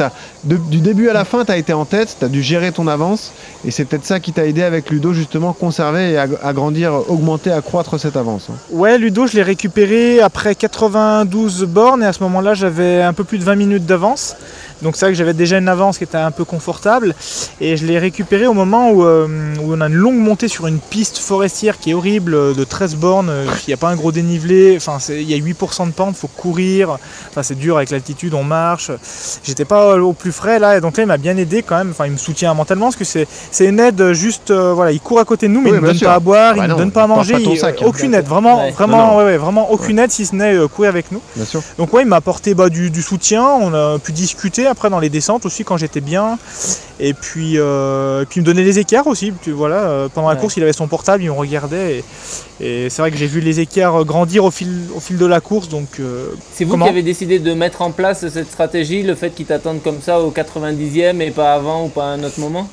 De- du début à la fin, tu as été en tête, tu as dû gérer ton avance. Et c'est peut-être ça qui t'a aidé avec Ludo, justement, conserver et ag- agrandir, augmenter, accroître cette avance. hein. Ouais, Ludo, je l'ai récupéré après 92 bornes et à ce moment-là, j'avais un peu plus de 20 minutes d'avance. Donc c'est vrai que j'avais déjà une avance qui était un peu confortable et je l'ai récupéré au moment où, euh, où on a une longue montée sur une piste forestière qui est horrible euh, de 13 bornes, euh, il n'y a pas un gros dénivelé, enfin il y a 8% de pente, faut courir, enfin c'est dur avec l'altitude, on marche. J'étais pas au plus frais là et donc là il m'a bien aidé quand même, enfin il me soutient mentalement parce que c'est c'est une aide juste, euh, voilà, il court à côté de nous mais Oui, il ne donne sûr. pas à boire, Bah il ne non, donne pas à il manger, pas il- sac, hein. aucune aide, vraiment, Ouais. vraiment, Non, non. ouais, ouais, vraiment aucune aide si ce n'est euh, courir avec nous. Bien sûr. Donc ouais, il m'a apporté bah, du, du soutien, on a pu discuter. Après dans les descentes aussi quand j'étais bien. Et puis, euh, et puis il me donnait les écarts aussi. Tu- Voilà, euh, pendant la Ouais. course, il avait son portable, il me regardait. Et, et c'est vrai que j'ai vu les écarts grandir au fil, au fil de la course. Donc, euh, C'est vous qui avez décidé de mettre en place cette stratégie, le fait qu'ils t'attendent comme ça au 90e et pas avant ou pas à un autre moment?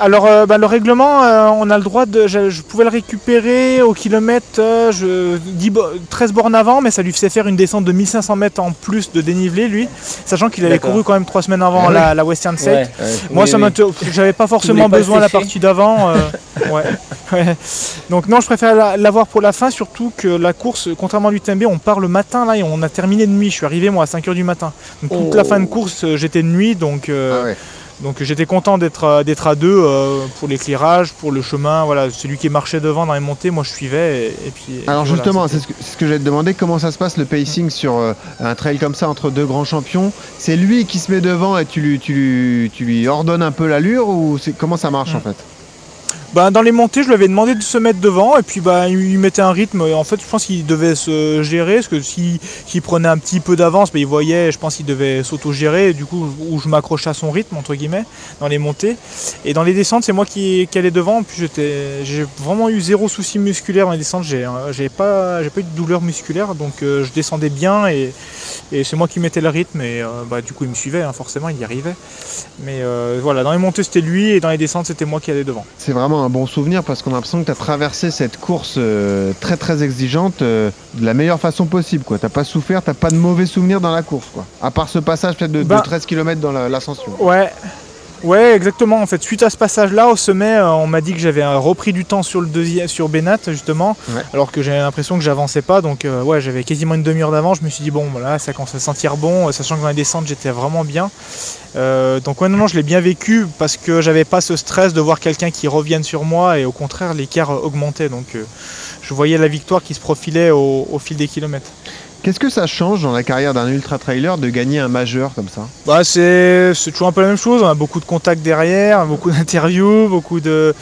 Alors, euh, bah, le règlement, euh, on a le droit de. Je, je pouvais le récupérer au kilomètre, euh, je, 10 bo- 13 bornes avant, mais ça lui faisait faire une descente de 1500 mètres en plus de dénivelé, lui, sachant qu'il avait couru quand même 3 semaines avant Ah la, la Western State. Ouais. Moi, Oui, ça oui. J'avais pas forcément pas besoin de la partie d'avant. euh. Donc, non, je préfère la- l'avoir pour la fin, surtout que la course, contrairement à l'UTMB, on part le matin là et on a terminé de nuit. Je suis arrivé moi à 5h du matin. Donc, toute Oh. la fin de course, euh, j'étais de nuit, donc. euh, Ah ouais. Donc j'étais content d'être à- d'être à deux euh, pour l'éclairage, pour le chemin. Voilà, celui qui marchait devant dans les montées, moi je suivais. Et, et puis. et Alors justement, c'est ce que, ce que j'allais te demander, comment ça se passe le pacing sur euh, un trail comme ça entre deux grands champions? C'est lui qui se met devant et tu lui, tu lui, tu lui ordonnes un peu l'allure ou c'est comment ça marche Mm. en fait? Bah, dans les montées, je lui avais demandé de se mettre devant et puis bah, il mettait un rythme. En fait, je pense qu'il devait se gérer parce que s'il prenait un petit peu d'avance, bah, il voyait, je pense qu'il devait s'auto-gérer. Du coup, où je m'accrochais à son rythme, entre guillemets, dans les montées. Et dans les descentes, c'est moi qui, allais devant. Puis j'ai vraiment eu zéro souci musculaire dans les descentes. J'ai j'ai pas, eu de douleur musculaire, donc euh, je descendais bien et, et c'est moi qui mettais le rythme. Et euh, bah, du coup, il me suivait, hein, forcément, il y arrivait. Mais euh, voilà, dans les montées, c'était lui et dans les descentes, c'était moi qui allais devant. C'est vraiment un bon souvenir parce qu'on a l'impression que tu as traversé cette course euh, très très exigeante euh, de la meilleure façon possible. quoi. T'as pas souffert, t'as pas de mauvais souvenirs dans la course. quoi. À part ce passage peut-être de, de Bah. 13 km dans la- l'ascension. Ouais. Ouais, exactement. En fait, suite à ce passage-là, au sommet, euh, on m'a dit que j'avais euh, repris du temps sur le deuxième, sur Benat justement, Ouais. alors que j'avais l'impression que j'avançais pas. Donc, euh, ouais, j'avais quasiment une demi-heure d'avance. Je me suis dit bon, voilà, ça commence à sentir bon, sachant que dans les descentes, j'étais vraiment bien. Euh, donc, ouais, non, non, je l'ai bien vécu parce que j'avais pas ce stress de voir quelqu'un qui revienne sur moi et au contraire, l'écart augmentait. Donc, euh, je voyais la victoire qui se profilait au, au fil des kilomètres. Qu'est-ce que ça change dans la carrière d'un ultra trailer de gagner un majeur comme ça? Bah c'est c'est toujours un peu la même chose, on a beaucoup de contacts derrière, beaucoup d'interviews, beaucoup de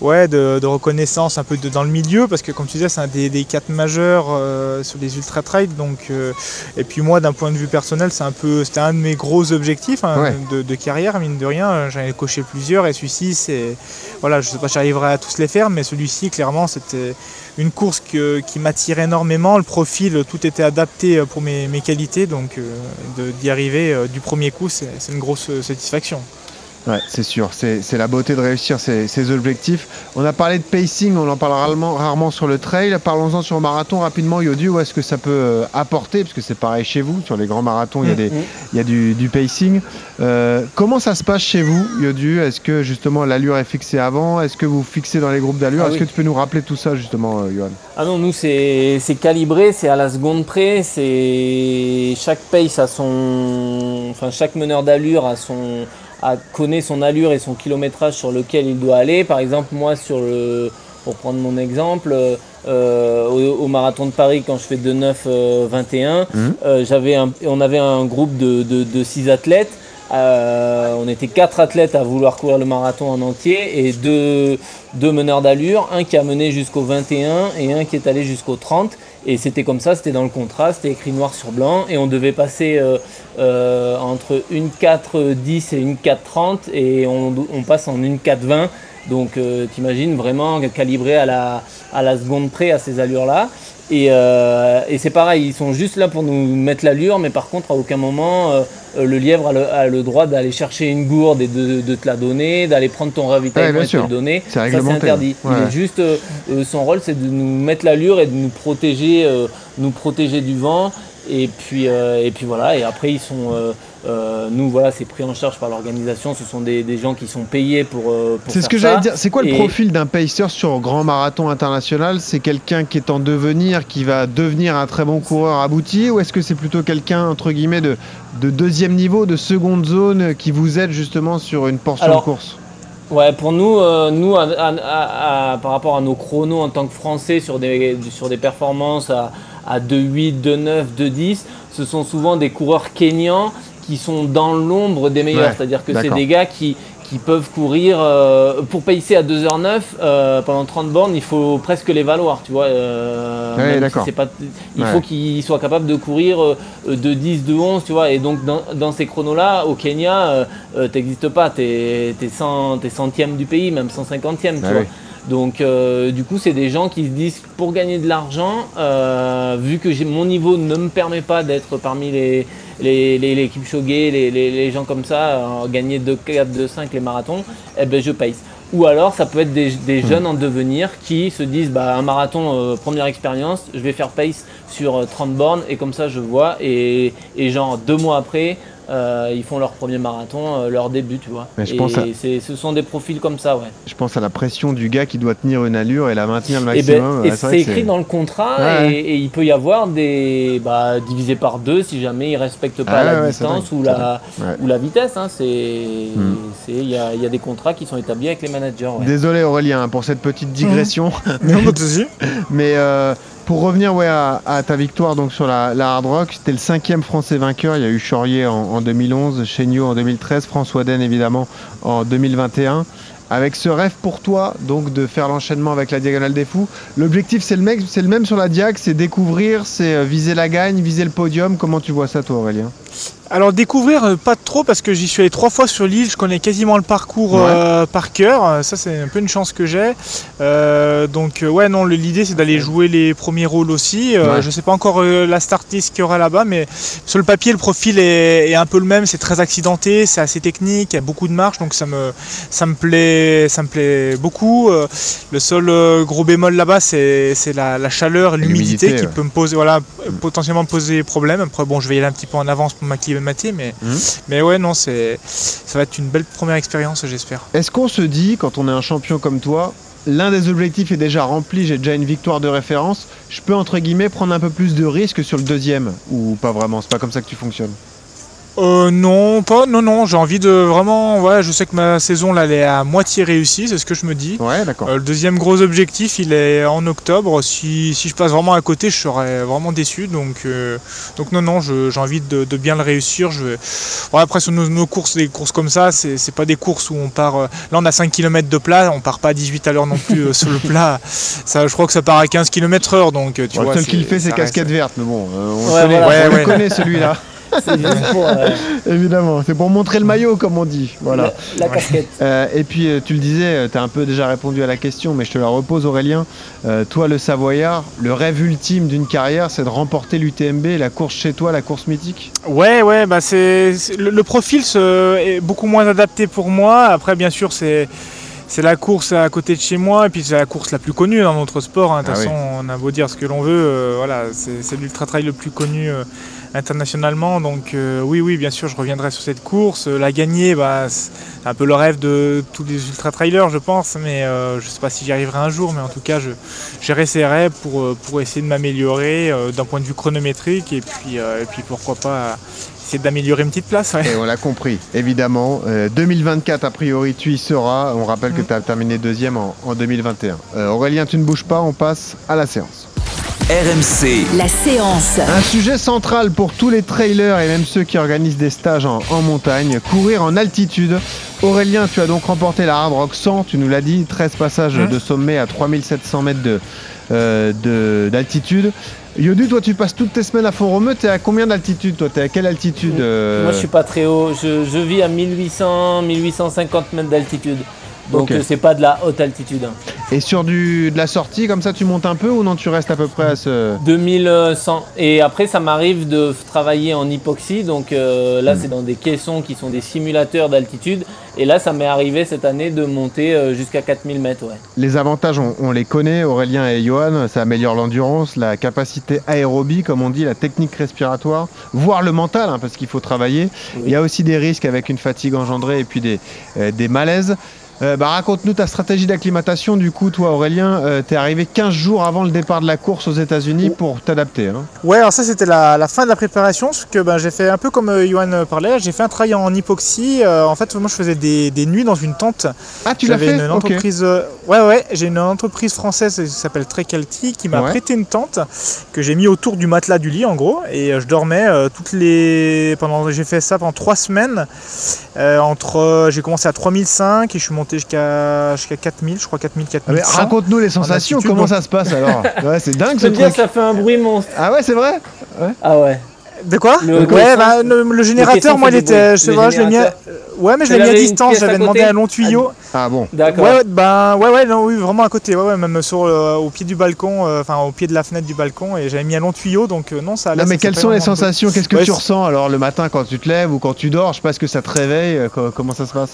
ouais de, de reconnaissance un peu de, dans le milieu parce que comme tu disais c'est un des, des quatre majeurs euh, sur les ultra trails donc euh, et puis moi d'un point de vue personnel c'est un peu c'était un de mes gros objectifs hein, Ouais. de, de carrière mine de rien j'en ai coché plusieurs et celui-ci c'est voilà je sais pas si j'arriverai à tous les faire mais celui-ci clairement c'était une course que- qui m'attire énormément. Le profil, tout était adapté pour mes, mes qualités, donc euh, d'y arriver du premier coup, c'est une grosse satisfaction. Ouais, c'est sûr, c'est la beauté de réussir ses, ses objectifs. On a parlé de pacing, on en parle rarement, rarement sur le trail. Parlons-en sur le marathon rapidement, Yodu, où est-ce que ça peut euh, apporter? Parce que c'est pareil chez vous, sur les grands marathons, il y a, des, Mhm. il y a du, du pacing. Euh, comment ça se passe chez vous, Yodu? Est-ce que justement l'allure est fixée avant? Est-ce que vous fixez dans les groupes d'allure? Ah Est-ce oui. que tu peux nous rappeler tout ça justement, euh, Johan? Ah non, nous c'est c'est calibré, c'est à la seconde près, c'est chaque pace a son, enfin chaque meneur d'allure a son, a, connaît son allure et son kilométrage sur lequel il doit aller. Par exemple, moi sur le, pour prendre mon exemple, euh, au, au marathon de Paris quand je fais de 9 euh, 21, Mhm. euh, j'avais un, on avait un groupe de, de, de six athlètes. Euh, on était quatre athlètes à vouloir courir le marathon en entier et deux, meneurs d'allure, un qui a mené jusqu'au 21 et un qui est allé jusqu'au 30. Et c'était comme ça, c'était dans le contrat, c'était écrit noir sur blanc et on devait passer euh, euh, entre une 4-10 et une 4-30 et on, passe en une 4-20. Donc euh, t'imagines vraiment calibré à la, seconde près à ces allures-là. Et, euh, et c'est pareil, ils sont juste là pour nous mettre l'allure, mais par contre à aucun moment le lièvre a le, a le droit d'aller chercher une gourde et de, de te la donner, d'aller prendre ton Ouais, ravitaillement bien et de te le donner. C'est Ça c'est interdit. ouais. Il est juste euh, euh, son rôle c'est de nous mettre l'allure et de nous protéger, euh, nous protéger du vent. Et puis, euh, et puis voilà, et après ils sont, euh, euh, nous voilà, c'est pris en charge par l'organisation. Ce sont des, des gens qui sont payés pour. pour C'est ce que j'allais dire. C'est quoi le profil d'un pacer sur grand marathon international? C'est quelqu'un qui est en devenir, qui va devenir un très bon coureur abouti Ou est-ce que c'est plutôt quelqu'un, entre guillemets, de, de deuxième niveau, de seconde zone, qui vous aide justement sur une portion Alors, de course? Ouais, pour nous, euh, nous à- à- à- à- par rapport à nos chronos en tant que Français sur des, sur des performances à, à 2,8, 2,9, 2,10, ce sont souvent des coureurs kényans qui sont dans l'ombre des meilleurs. Ouais, C'est-à-dire que c'est des gars qui, qui peuvent courir euh, pour pacer à 2h09 euh, pendant 30 bornes, il faut presque les valoir, tu vois. euh, Ouais, même si d'accord. c'est pas, il Ouais. faut qu'ils soient capables de courir de 10, de 11, tu vois. Et donc dans, dans ces chronos-là, au Kenya, euh, t'existes pas, t'es cent- t'es centième du pays, même 150e, tu Ah vois. oui. Donc euh, du coup, c'est des gens qui se disent pour gagner de l'argent, euh, vu que j'ai- mon niveau ne me permet pas d'être parmi les les, les, les Kipchoge, les, les, les gens comme ça, euh, gagner 2 4, 2 5 les marathons, eh ben je pace. Ou alors ça peut être des, des Hmm. jeunes en devenir qui se disent bah un marathon euh, première expérience, je vais faire pace sur euh, 30 bornes et comme ça je vois et, et genre deux mois après euh, ils font leur premier marathon, euh, leur début tu vois. Mais je et pense à- c'est- ce sont des profils comme ça ouais. Je pense à la pression du gars qui doit tenir une allure et la maintenir le Et, ben, maximum. et c'est écrit dans le contrat Ouais, et, et il peut y avoir des bah, divisé par deux si jamais ils respectent pas Ah la ouais, distance ou la, Ouais. ou la vitesse. hein. C'est Hmm. c'est- il y, a, il y a des contrats qui sont établis avec les managers. ouais. Désolé Aurélien pour cette petite digression. Non, pas de souci. Mais euh, pour revenir à, ta victoire donc sur la, Hard Rock, c'était le cinquième français vainqueur. Il y a eu Chaurier en, en 2011, Chéniaud en 2013, François Den évidemment en 2021. Avec ce rêve pour toi, donc de faire l'enchaînement avec la Diagonale des Fous, l'objectif c'est le, le même sur la Diag, c'est découvrir, c'est euh, viser la gagne, viser le podium. Comment tu vois ça toi Aurélien? Alors découvrir euh, pas trop parce que j'y suis allé trois fois sur l'île, je connais quasiment le parcours Ouais. euh, par cœur, Euh, ça c'est un peu une chance que j'ai. Euh, donc ouais non l'idée c'est d'aller jouer les premiers rôles aussi. Euh, Ouais. Je sais pas encore la start list qu'il y aura là-bas mais sur le papier le profil est, est un peu le même, c'est très accidenté, c'est assez technique, il y a beaucoup de marches donc ça me, ça me, plaît, ça me plaît beaucoup. Le seul gros bémol là-bas c'est c'est la, la chaleur l'humidité L'humidité, qui ouais. peut me poser voilà, potentiellement poser problème. Après bon je vais y aller un petit peu en avance pour m'acclimater mais Mhm. mais ouais, non, c'est, ça va être une belle première expérience, j'espère. Est-ce qu'on se dit, quand on est un champion comme toi, l'un des objectifs est déjà rempli, j'ai déjà une victoire de référence, je peux entre guillemets prendre un peu plus de risques sur le deuxième Ou pas vraiment C'est pas comme ça que tu fonctionnes? Euh, non, pas, non, non, j'ai envie de vraiment, ouais, je sais que ma saison là, elle est à moitié réussie, c'est ce que je me dis. Ouais, d'accord. Euh, le deuxième gros objectif, il est en octobre. Si, si je passe vraiment à côté, je serais vraiment déçu. Donc, euh, donc non, non, j'ai envie de, de bien le réussir. Je vais... ouais, après, sur nos, nos courses, des courses comme ça, c'est c'est pas des courses où on part. euh, Là, on a 5 km de plat, on part pas à 18 à l'heure non plus euh, sur le plat. Ça, je crois que ça part à 15 km heure. Donc, tu Bon, vois, le seul qui le fait, c'est casquette reste- verte, mais bon, euh, on, Ouais, le connaît, voilà. on Ouais, le ouais. connaît, celui-là. C'est juste pour euh, Évidemment, c'est pour montrer le maillot, comme on dit. Voilà. la, la casquette. Euh, et puis, euh, tu le disais, tu as un peu déjà répondu à la question, mais je te la repose, Aurélien. Euh, toi, le Savoyard, le rêve ultime d'une carrière, c'est de remporter l'UTMB, la course chez toi, la course mythique? Ouais, ouais, bah c'est c'est- le, le profil se- est beaucoup moins adapté pour moi. Après, bien sûr, c'est c'est la course à côté de chez moi et puis c'est la course la plus connue dans notre sport. hein. De toute Ah oui. façon, on a beau dire ce que l'on veut, euh, voilà, c'est c'est l'ultra trail le plus connu euh, internationalement. Donc euh, oui, oui, bien sûr, je reviendrai sur cette course. Euh, La gagner, bah, c'est un peu le rêve de tous les ultra trailers, je pense. Mais euh, je sais pas si j'y arriverai un jour, mais en tout cas, je je réessayerai pour pour essayer de m'améliorer euh, d'un point de vue chronométrique et puis et puis pourquoi pas essayer d'améliorer une petite place. ouais. Et on l'a compris, évidemment. Euh, 2024, a priori, tu y seras. On rappelle que Mm. tu as terminé deuxième en, en 2021. Euh, Aurélien, tu ne bouges pas, on passe à la séance. RMC, La séance. Un sujet central pour tous les trailers et même ceux qui organisent des stages en, en montagne, courir en altitude. Aurélien, tu as donc remporté la Hard Rock 100, tu nous l'as dit, 13 passages Mhm. de sommet à 3700 mètres de, euh, de- d'altitude. Yodu, toi tu passes toutes tes semaines à Font-Romeu, t'es à combien d'altitude toi? T'es à quelle altitude euh, Moi, je suis pas très haut. Je, je vis à 1800, 1850 mètres d'altitude. Donc, Ok. euh, c'est pas de la haute altitude. hein. Et sur du, de la sortie, comme ça tu montes un peu ou non tu restes à peu près à ce... 2100. Et après, ça m'arrive de travailler en hypoxie. Donc euh, là, c'est dans des caissons qui sont des simulateurs d'altitude. Et là, ça m'est arrivé cette année de monter euh, jusqu'à 4000 mètres. Ouais. Les avantages, on, on les connaît, Aurélien et Johan, ça améliore l'endurance, la capacité aérobie, comme on dit, la technique respiratoire, voire le mental, hein, parce qu'il faut travailler. Oui. Il y a aussi des risques avec une fatigue engendrée et puis des, euh, des malaises. Euh, bah, raconte-nous ta stratégie d'acclimatation. Du coup, toi, Aurélien, euh, t'es arrivé 15 jours avant le départ de la course aux États-Unis pour t'adapter. hein. Ouais, alors ça c'était la, la fin de la préparation, parce que ben, j'ai fait un peu comme euh, Johan euh, parlait, j'ai fait un travail en hypoxie. En fait, moi je faisais des, des nuits dans une tente. Ah, tu l'as J'avais fait une entreprise, ouais ouais, j'ai une entreprise française qui s'appelle Trecalti qui m'a Ouais. prêté une tente que j'ai mis autour du matelas du lit en gros, et je dormais toutes les, pendant, j'ai fait ça pendant trois semaines. Entre, j'ai commencé à 3005 et je suis monté jusqu'à jusqu'à 4000, je crois 4000, Ah, mais 4100. raconte-nous les sensations, comment donc. ça se passe alors Ouais, c'est dingue Je ce dire truc. ça fait un bruit monstre. Ah ouais, c'est vrai Ah ouais. De quoi Le- Ouais, bah, le, générateur, moi, il était, je sais pas, je l'ai mis, à, ouais, mais je l'ai mis à distance. J'avais demandé un long tuyau. Ah bon D'accord. Ouais, ouais, ben, ouais, ouais, non, oui, vraiment à côté, ouais, ouais, même sur le- au pied du balcon, euh, enfin au pied de la fenêtre du balcon, et j'avais mis un long tuyau, donc euh, non, ça allait. Non, mais ça quelles sont les sensations? Qu'est-ce que Ouais, tu ressens alors le matin quand tu te lèves ou quand tu dors? Je sais pas ce que ça te réveille. euh, co- Comment ça se passe?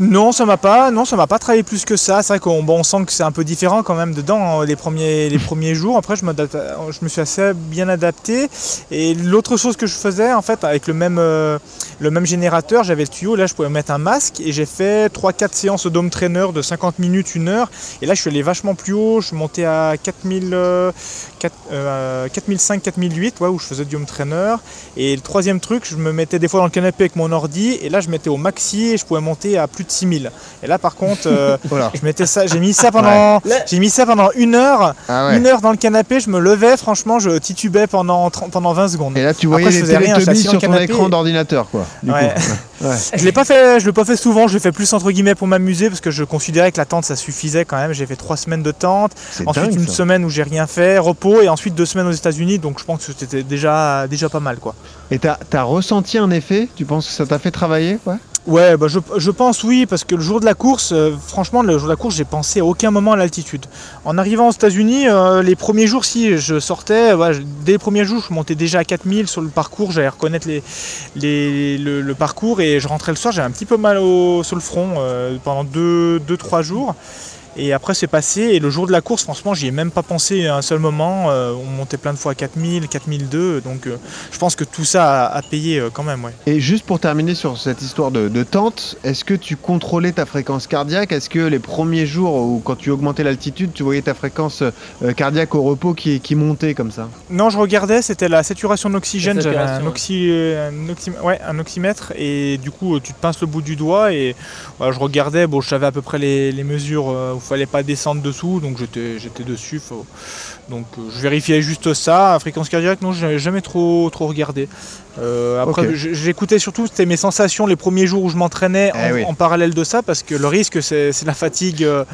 Non, ça m'a pas, non, ça m'a pas travaillé plus que ça. C'est vrai qu'on bon, on sent que c'est un peu différent quand même dedans hein, les premiers, les premiers jours. Après, je, m'adapte- je me suis assez bien adapté. Et l'autre chose que je faisais, en fait, avec le même, euh, le même générateur, j'avais le tuyau. Là, je pouvais mettre un masque et j'ai fait 3-4 séances au dome trainer de 50 minutes, 1 heure. Et là, je suis allé vachement plus haut. Je suis monté à 4000, euh, 4, euh, 4005, 4008, ouais, où je faisais du home trainer. Et le troisième truc, je me mettais des fois dans le canapé avec mon ordi. Et là, je mettais au maxi et je pouvais monter à plus de 6000. Et là, par contre, euh, Voilà. je mettais ça, j'ai mis ça pendant, Ouais. j'ai mis ça pendant une heure. Ah ouais. Une heure dans le canapé, je me levais, franchement, je titubais pendant, 30 pendant 20 secondes. Et là, tu voyais Après, les télétobies sur ton écran et- d'ordinateur, quoi. du Ouais. coup. Ouais. Je l'ai pas fait, je l'ai pas fait souvent, je l'ai fait plus entre guillemets pour m'amuser parce que je considérais que la tente ça suffisait quand même. J'ai fait trois semaines de tente, ensuite dingue, une ça. semaine où j'ai rien fait, repos et ensuite deux semaines aux États-Unis. Donc je pense que c'était déjà déjà pas mal quoi. Et t'as as ressenti un effet? Tu penses que ça t'a fait travailler? Ouais Ouais, bah je, je pense oui, parce que le jour de la course, euh, franchement, le jour de la course, j'ai pensé à aucun moment à l'altitude. En arrivant aux États-Unis, euh, les premiers jours, si je sortais, dès les premiers jours, je montais déjà à 4000 sur le parcours, j'allais reconnaître le parcours et je rentrais le soir, j'avais un petit peu mal au, sur le front euh, pendant 2-3 jours. Et après, c'est passé. Et le jour de la course, franchement, j'y ai même pas pensé un seul moment. Euh, on montait plein de fois à 4000, 4002. Donc, euh, je pense que tout ça a, a payé euh, quand même. Ouais. Et juste pour terminer sur cette histoire de, de tente, est-ce que tu contrôlais ta fréquence cardiaque? Est-ce que les premiers jours où quand tu augmentais l'altitude, tu voyais ta fréquence euh, cardiaque au repos qui, qui montait comme ça? Non, je regardais, c'était la saturation d'oxygène. J'avais un, saturation, oxy, un, oxy- ouais, un oxymètre et du coup, tu te pinces le bout du doigt et voilà, je regardais. Bon, je savais à peu près les, les mesures euh, fallait pas descendre dessous, donc j'étais j'étais dessus. faut- donc euh, je vérifiais juste ça. Fréquence cardiaque, non, j'avais jamais trop trop regardé. Euh, après, j'écoutais surtout c'était mes sensations les premiers jours où je m'entraînais Eh en, oui. en parallèle de ça parce que le risque c'est la fatigue. euh,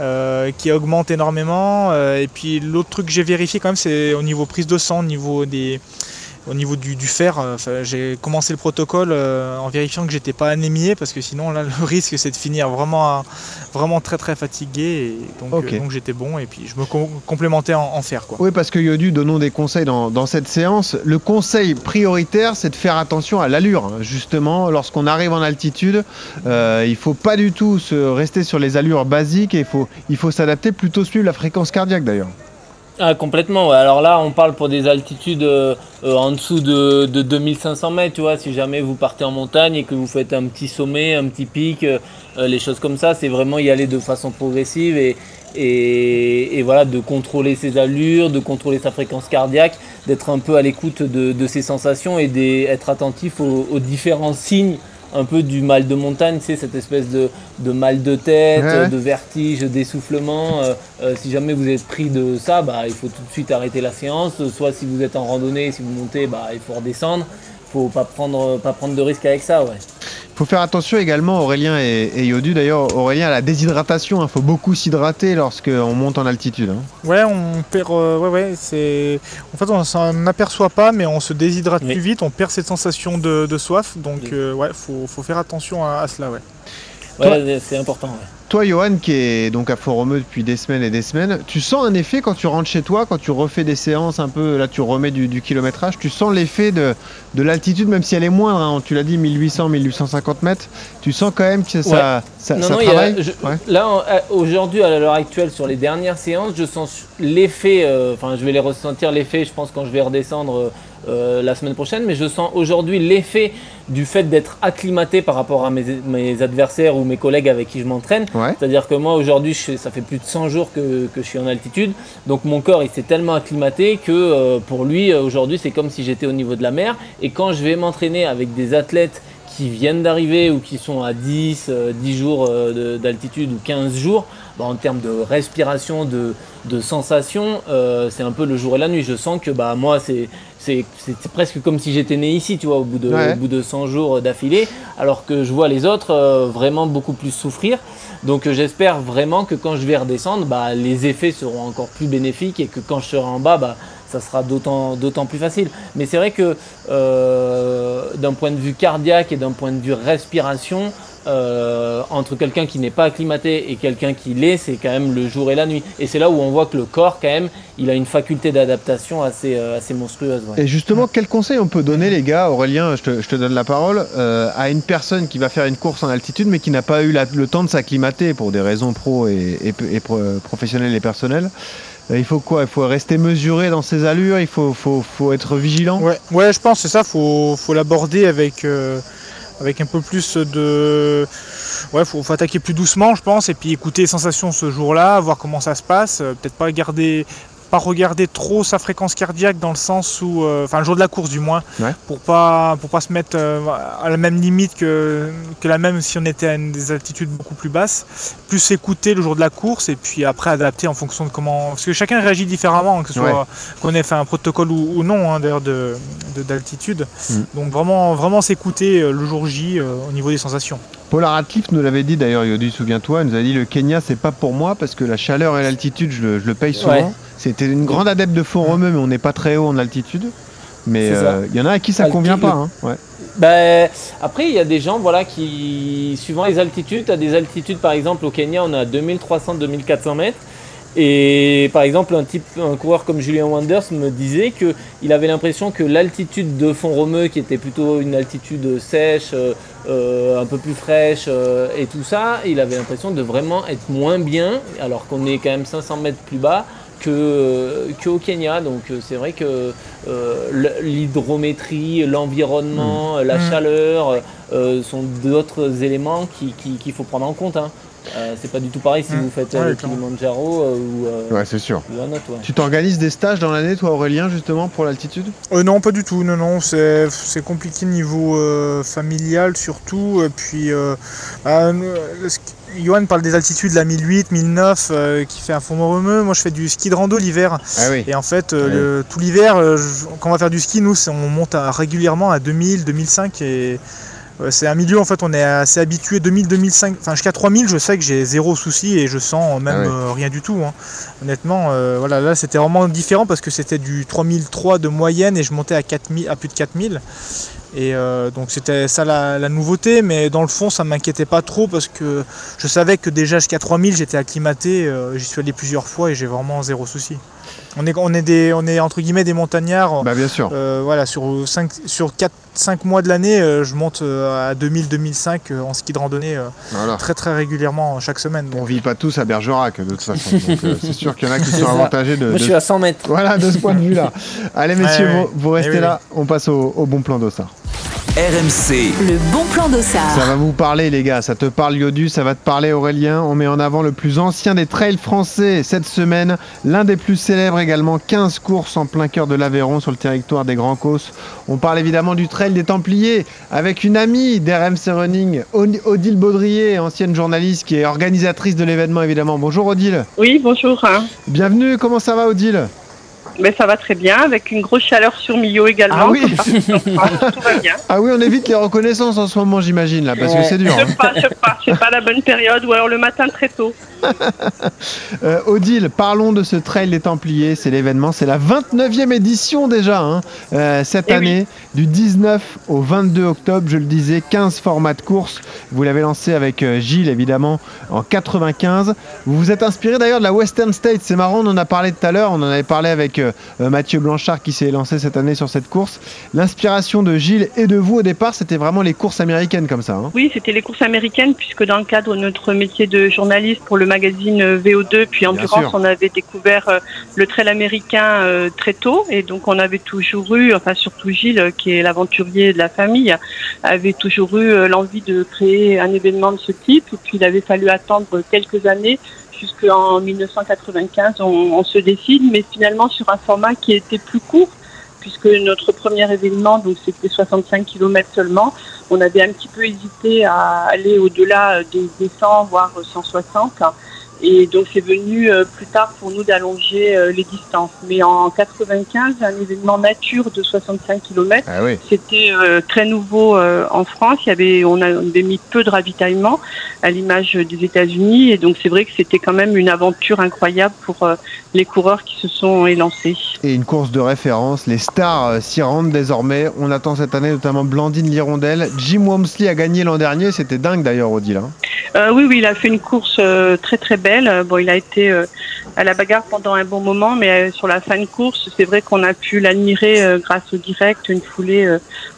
euh, qui augmente énormément. Euh, et puis l'autre truc que j'ai vérifié quand même, c'est au niveau prise de sang, au niveau des au niveau du, du fer, euh, j'ai commencé le protocole euh, en vérifiant que j'étais pas anémié parce que sinon là le risque c'est de finir vraiment vraiment très très fatigué et donc, euh, j'étais bon et puis je me com- complémentais en, en fer quoi. Oui, parce que Yodu, donnons des conseils dans, dans cette séance. Le conseil prioritaire, c'est de faire attention à l'allure. Justement, lorsqu'on arrive en altitude, euh, il faut pas du tout se rester sur les allures basiques et il faut, il faut s'adapter, plutôt suivre la fréquence cardiaque d'ailleurs. Ah, complètement. Alors là, on parle pour des altitudes euh, euh, en dessous de, de 2500 mètres, tu vois. Si jamais vous partez en montagne et que vous faites un petit sommet, un petit pic, euh, les choses comme ça, c'est vraiment y aller de façon progressive et, et, voilà, de contrôler ses allures, de contrôler sa fréquence cardiaque, d'être un peu à l'écoute de, ses sensations et d'être attentif aux différents signes un peu du mal de montagne, c'est cette espèce de, de mal de tête, Ouais, de vertige, d'essoufflement. Euh, euh, si jamais vous êtes pris de ça, bah, il faut tout de suite arrêter la séance. Soit si vous êtes en randonnée, si vous montez, bah, il faut redescendre. Faut pas prendre, pas prendre de risques avec ça. Ouais. faut faire attention également, Aurélien et, et Yodu. D'ailleurs, Aurélien, à la déshydratation. Il faut beaucoup s'hydrater lorsqu'on monte en altitude. hein. Ouais, on perd. euh, ouais, ouais, c'est. En fait, on s'en aperçoit pas, mais on se déshydrate Oui. plus vite, on perd cette sensation de, de soif. Donc, Oui. euh, ouais, faut, faut faire attention à, à cela, ouais. Ouais, c'est important. ouais. toi, Johan, qui est donc à Fort-Romeu depuis des semaines et des semaines, tu sens un effet quand tu rentres chez toi, quand tu refais des séances un peu, là tu remets du, du kilométrage, tu sens l'effet de, de l'altitude, même si elle est moindre, hein, tu l'as dit 1800, 1850 mètres, tu sens quand même que ça, Ouais. ça, Non, ça non, il y a- travaille je- Ouais. Là, aujourd'hui, à l'heure actuelle, sur les dernières séances, je sens l'effet, euh, enfin, je vais les ressentir l'effet, je pense, quand je vais redescendre euh, la semaine prochaine, mais je sens aujourd'hui l'effet du fait d'être acclimaté par rapport à mes, mes adversaires ou mes collègues avec qui je m'entraîne. Ouais. C'est-à-dire que moi, aujourd'hui, ça fait plus de 100 jours que, que je suis en altitude, donc mon corps, il s'est tellement acclimaté que euh, pour lui, euh, aujourd'hui, c'est comme si j'étais au niveau de la mer. Et quand je vais m'entraîner avec des athlètes qui viennent d'arriver ou qui sont à 10, euh, 10 jours euh, de- d'altitude ou 15 jours, bah, en termes de respiration, de, euh, c'est un peu le jour et la nuit. Je sens que bah, moi, c'est c'est presque comme si j'étais né ici, tu vois, au bout de, Ouais. au bout de 100 jours d'affilée, alors que je vois les autres euh, vraiment beaucoup plus souffrir. Donc euh, j'espère vraiment que quand je vais redescendre, bah, les effets seront encore plus bénéfiques et que quand je serai en bas, bah, ça sera d'autant d'autant plus facile. Mais c'est vrai que euh, d'un point de vue cardiaque et d'un point de vue respiration, euh, entre quelqu'un qui n'est pas acclimaté et quelqu'un qui l'est, c'est quand même le jour et la nuit. Et c'est là où on voit que le corps, quand même, il a une faculté d'adaptation assez, euh, assez monstrueuse. ouais. Et justement, quel conseil on peut donner, les gars Aurélien, je te, je te donne la parole, euh, à une personne qui va faire une course en altitude, mais qui n'a pas eu la- le temps de s'acclimater pour des raisons pro et, et- et pro- professionnelles et personnelles. Il faut quoi? Il faut rester mesuré dans ses allures, il faut, faut, faut être vigilant? Ouais, ouais, je pense que c'est ça, faut, faut l'aborder avec, euh, avec un peu plus de. Ouais, faut, faut attaquer plus doucement, je pense, et puis écouter les sensations ce jour-là, voir comment ça se passe. euh, Peut-être pas garder. Pas regarder trop sa fréquence cardiaque dans le sens où, euh, enfin le jour de la course du moins, Ouais. pour pas pour pas se mettre euh, à la même limite que, que la même si on était à une, des altitudes beaucoup plus basses. Plus écouter le jour de la course et puis après adapter en fonction de comment, parce que chacun réagit différemment, hein, que ce soit Ouais. qu'on ait fait un protocole ou, ou non hein, d'ailleurs de de- d'altitude. Mm. Donc vraiment vraiment s'écouter euh, le jour J euh, au niveau des sensations. Paula Radcliffe nous l'avait dit d'ailleurs, Yodu, souviens-toi, elle nous a dit le Kenya, c'est pas pour moi parce que la chaleur et l'altitude, je, le- je le paye souvent. Ouais. C'était une grande adepte de faux romeux, mais on n'est pas très haut en altitude. Mais ça. euh, il y en a à qui ça Alti- convient pas. hein. Ouais. Ben, après, il y a des gens voilà, qui, suivant les altitudes, tu as des altitudes, par exemple, au Kenya, on a 2300-2400 mètres. Et par exemple, un, type, un coureur comme Julien Wanders me disait qu'il avait l'impression que l'altitude de Font-Romeu, qui était plutôt une altitude sèche, euh, euh, un peu plus fraîche euh, et tout ça, il avait l'impression de vraiment être moins bien, alors qu'on est quand même 500 mètres plus bas que, qu'au Kenya. Donc c'est vrai que l'hydrométrie, l'environnement, la Mm. chaleur sont d'autres éléments qui- qui- qu'il faut prendre en compte. Hein. Euh, c'est pas du tout pareil si Mm. vous faites euh, Ouais, le. Kilimanjaro euh, ou, euh, Ouais, c'est sûr. ou un autre. ouais. Tu t'organises des stages dans l'année, toi, Aurélien, justement, pour l'altitude? Euh, non, pas du tout. Non, non, c'est c'est compliqué niveau euh, familial surtout. Et puis, euh, euh, le ski- Johan parle des altitudes, la 1008, 1009, euh, qui fait un fond romeux. Moi, je fais du ski de rando l'hiver. Ah oui. Et en fait, euh, le- tout l'hiver, euh, je- quand on va faire du ski, nous, on monte à- régulièrement à 2000, 2005 et c'est un milieu en fait, on est assez habitué 2000, 2005, enfin jusqu'à 3000, je sais que j'ai zéro souci et je sens même Ah euh, rien du tout. hein. Honnêtement, euh, voilà, là c'était vraiment différent parce que c'était du 3003 de moyenne et je montais à 4000, à plus de 4000. Et euh, donc c'était ça la, la nouveauté, mais dans le fond ça m'inquiétait pas trop parce que je savais que déjà jusqu'à 3000 j'étais acclimaté, euh, j'y suis allé plusieurs fois et j'ai vraiment zéro souci. On est, on est, des, on est entre guillemets des montagnards. Bah, bien sûr. Euh, voilà, sur 5, sur 4, 5 mois de l'année, euh, je monte euh, à 2000-2005 euh, en ski de randonnée euh, Voilà. très très régulièrement chaque semaine. On Donc, vit pas tous à Bergerac, de toute façon. Euh, c'est sûr qu'il y en a qui C'est sont avantagés de, Moi, de- je suis à 100 mètres. Voilà, de ce point de vue-là. Allez, messieurs, Ouais. Vous, vous restez Eh oui, là. On passe au, au bon plan d'Ossard. RMC, Le bon plan d'Ossard. Ça va vous parler, les gars. Ça te parle, Yodu. Ça va te parler, Aurélien. On met en avant le plus ancien des trails français cette semaine. L'un des plus célèbres également. 15 courses en plein cœur de l'Aveyron sur le territoire des Grands Causses. On parle évidemment du trail des Templiers avec une amie d'RMC Running, Od- Odile Baudrier, ancienne journaliste qui est organisatrice de l'événement, évidemment. Bonjour, Odile. Oui, bonjour. Bienvenue. Comment ça va, Odile? Mais ça va très bien, avec une grosse chaleur sur Millau également. Ah oui. tout va bien. Ah oui, on évite les reconnaissances en ce moment, j'imagine, là, parce que c'est dur. hein. Je pars, je pars, c'est pas la bonne période, ou alors le matin très tôt. Euh, Odile, parlons de ce trail des Templiers. C'est l'événement, c'est la 29e édition déjà hein, euh, cette Eh oui. année, du 19 au 22 octobre. Je le disais, 15 formats de course. Vous l'avez lancé avec euh, Gilles évidemment en 95. Vous vous êtes inspiré d'ailleurs de la Western State. C'est marrant, on en a parlé tout à l'heure. On en avait parlé avec euh, Mathieu Blanchard qui s'est lancé cette année sur cette course. L'inspiration de Gilles et de vous au départ, c'était vraiment les courses américaines comme ça. hein. Oui, c'était les courses américaines, puisque dans le cadre de notre métier de journaliste pour le magazine euh, VO2, puis Endurance, on avait découvert euh, le trail américain euh, très tôt, et donc on avait toujours eu, enfin surtout Gilles, qui est l'aventurier de la famille, avait toujours eu l'envie de créer un événement de ce type, et puis il avait fallu attendre quelques années jusqu'en 1995, on, on se décide, mais finalement sur un format qui était plus court, puisque notre premier événement, donc c'était 65 km seulement, on avait un petit peu hésité à aller au-delà des, des 100, voire 160. Et donc c'est venu euh, plus tard pour nous d'allonger euh, les distances. Mais en 95, un événement nature de 65 km, Ah oui. c'était euh, très nouveau en France. Il y avait, on avait mis peu de ravitaillement à l'image des États-Unis. Et donc c'est vrai que c'était quand même une aventure incroyable pour les coureurs qui se sont élancés. et une course de référence. Les stars s'y rendent désormais. On attend cette année notamment Blandine Lirondelle. Jim Wamsley a gagné l'an dernier. C'était dingue d'ailleurs, Odile. hein. Oui, oui, il a fait une course très très belle. Euh, Bon, il a été euh, à la bagarre pendant un bon moment, mais euh, sur la fin de course, c'est vrai qu'on a pu l'admirer grâce au direct, une foulée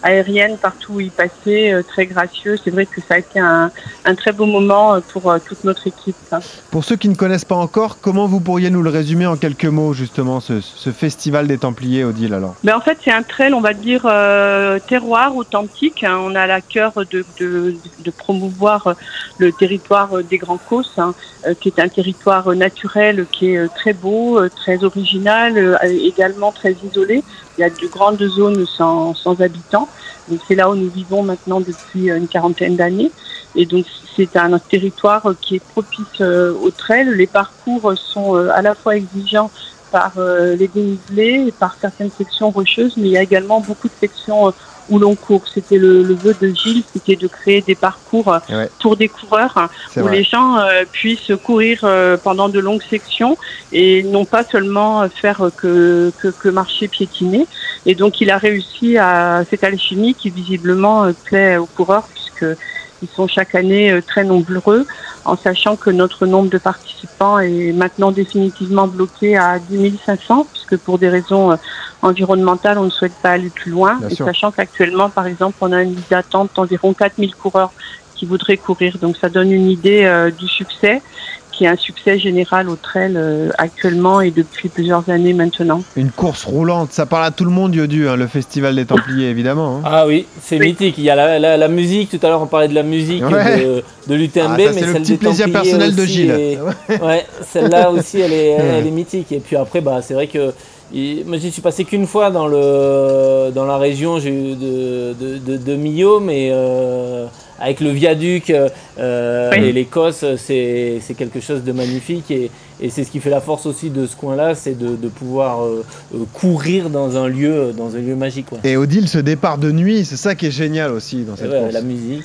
aérienne partout où il passait, très gracieux. C'est vrai que ça a été un, un très beau moment pour toute notre équipe. hein. Pour ceux qui ne connaissent pas encore, comment vous pourriez nous le résumer en quelques mots, justement, ce, ce festival des Templiers, Odile, alors? Mais en fait, c'est un trail, on va dire, euh, terroir authentique. hein. On a à cœur de, de, de promouvoir le territoire des Grands Causses, hein, qui est un territoire naturel qui est euh, très beau, euh, très original, euh, également très isolé. Il y a de grandes zones sans, sans habitants. Donc c'est là où nous vivons maintenant depuis une quarantaine d'années. Et donc c'est un territoire qui est propice euh, au trail. Les parcours sont à la fois exigeants par les dénivelés et par certaines sections rocheuses, mais il y a également beaucoup de sections euh, où l'on court. C'était le, le vœu de Gilles, c'était de créer des parcours euh, Ouais. pour des coureurs hein, où vrai. les gens euh, puissent courir euh, pendant de longues sections et non pas seulement faire que, que, que marcher piétiner. Et donc il a réussi à cette alchimie qui visiblement plaît aux coureurs puisque ils sont chaque année euh, très nombreux, en sachant que notre nombre de participants est maintenant définitivement bloqué à 10 500, puisque pour des raisons euh, environnementales, on ne souhaite pas aller plus loin. Bien Et sûr. sachant qu'actuellement, par exemple, on a une liste d'attente d'environ 4000 coureurs qui voudraient courir. Donc ça donne une idée euh, du succès, qui est un succès général au trail euh, actuellement et depuis plusieurs années maintenant. Une course roulante, ça parle à tout le monde, Yodu, hein, le festival des Templiers, évidemment. hein. Ah oui, c'est Oui. mythique. Il y a la, la- la musique, tout à l'heure on parlait de la musique Ouais. de, de l'UTMB, Ah, mais c'est le celle petit des plaisir Templiers personnel de aussi Gilles. est- Ouais, celle-là aussi, elle est, elle est mythique. Et puis après, bah, c'est vrai que moi, j'y suis passé qu'une fois dans, le, dans la région j'ai eu de, de, de, de Millau, mais euh, avec le viaduc euh, Oui. et l'Écosse, c'est c'est quelque chose de magnifique. Et, et c'est ce qui fait la force aussi de ce coin-là, c'est de, de pouvoir euh, euh, courir dans un lieu, dans un lieu magique. ouais. Et Odile, ce départ de nuit, c'est ça qui est génial aussi dans cette Ouais, course. la musique.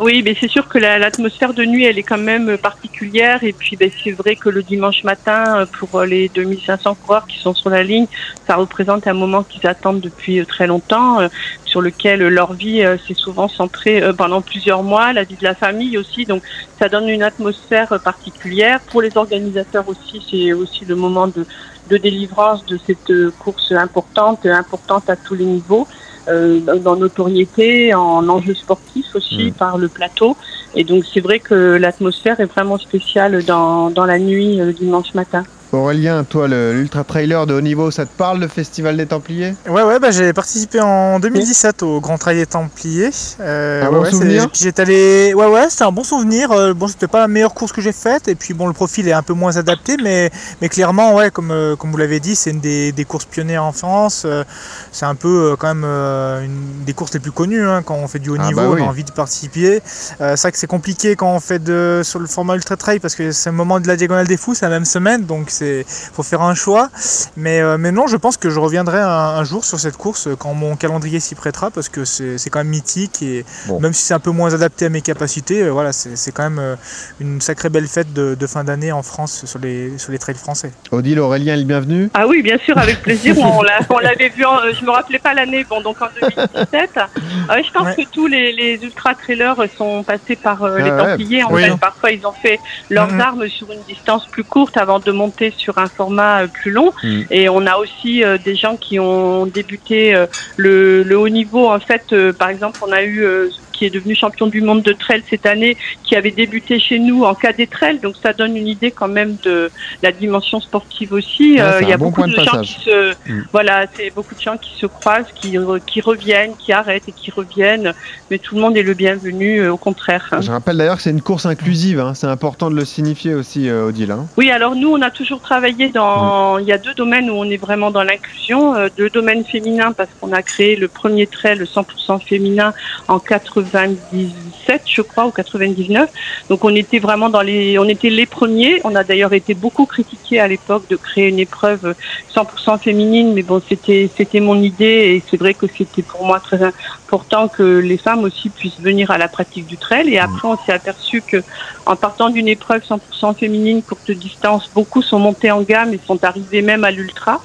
Oui, mais c'est sûr que la- l'atmosphère de nuit, elle est quand même particulière. Et puis, ben, c'est vrai que le dimanche matin, euh, pour euh, les 2500 coureurs qui sont sur la ligne, ça représente un moment qu'ils attendent depuis euh, très longtemps, sur lequel leur vie s'est souvent centrée pendant plusieurs mois, la vie de la famille aussi. Donc, ça donne une atmosphère particulière. Pour les organisateurs aussi, c'est aussi le moment de, de délivrance de cette course importante, importante à tous les niveaux euh, dans notoriété, en enjeux sportifs aussi Mm. par le plateau. Et donc c'est vrai que l'atmosphère est vraiment spéciale dans, dans la nuit euh, le dimanche matin. Aurélien, toi, l'ultra trailer de haut niveau, ça te parle, le festival des Templiers? Ouais, ouais, bah, j'ai participé en 2017 au Grand Trail des Templiers. Euh, Un bon ouais, souvenir? j'étais allé. Ouais, ouais, c'était un bon souvenir. Euh, bon, c'était pas la meilleure course que j'ai faite. Et puis, bon, le profil est un peu moins adapté. Mais, mais clairement, ouais, comme, euh, comme vous l'avez dit, c'est une des, des courses pionnières en France. Euh, c'est un peu quand même une des courses les plus connues. hein, quand on fait du haut Ah, niveau, bah oui. on a envie de participer. C'est vrai que c'est compliqué quand on fait de, sur le format Ultra Trail parce que c'est le moment de la Diagonale des Fous, c'est la même semaine. Donc, c'est c'est faut faire un choix. Mais, euh, mais non, je pense que je reviendrai un, un jour sur cette course quand mon calendrier s'y prêtera parce que c'est quand même mythique et Bon. même si c'est un peu moins adapté à mes capacités, euh, voilà, c'est quand même euh, une sacrée belle fête de, de fin d'année en France sur les, sur les trails français. Odile, Aurélien est le bienvenu. Ah oui, bien sûr, avec plaisir. On l'a- on l'avait vu, en, je me rappelais pas l'année, bon, donc en 2017. Euh, je pense Ouais. que tous les, les ultra-trailers sont passés par euh, Ah les ouais, Templiers. En oui. fait, parfois, ils ont fait leurs Mhm. armes sur une distance plus courte avant de monter sur un format euh, plus long. Mhm. Et on a aussi euh, des gens qui ont débuté euh, le, le haut niveau. En fait, par exemple, on a eu qui est devenu champion du monde de trail cette année, qui avait débuté chez nous en cadet trail. Donc ça donne une idée quand même de la dimension sportive aussi. Euh, Il y a bon beaucoup de, gens passage. qui se, Mm. voilà, c'est beaucoup de gens qui se croisent, qui, qui reviennent, qui arrêtent et qui reviennent. Mais tout le monde est le bienvenu, euh, au contraire. Je rappelle d'ailleurs que c'est une course inclusive, hein. c'est important de le signifier aussi, euh, Odile. hein. Oui, alors nous, on a toujours travaillé dans. Il y a deux domaines où on est vraiment dans l'inclusion. Deux domaines féminins parce qu'on a créé le premier trail, le 100% féminin, en 97, je crois, ou 99. Donc on était vraiment dans les. On était les premiers. On a d'ailleurs été beaucoup critiqués à l'époque de créer une épreuve 100% féminine, mais bon, c'était c'était mon idée et c'est vrai que c'était pour moi très important que les femmes aussi puissent venir à la pratique du trail. Et après, on s'est aperçu que en partant d'une épreuve 100% féminine, courte distance, beaucoup sont montés en gamme et sont arrivés même à l'ultra.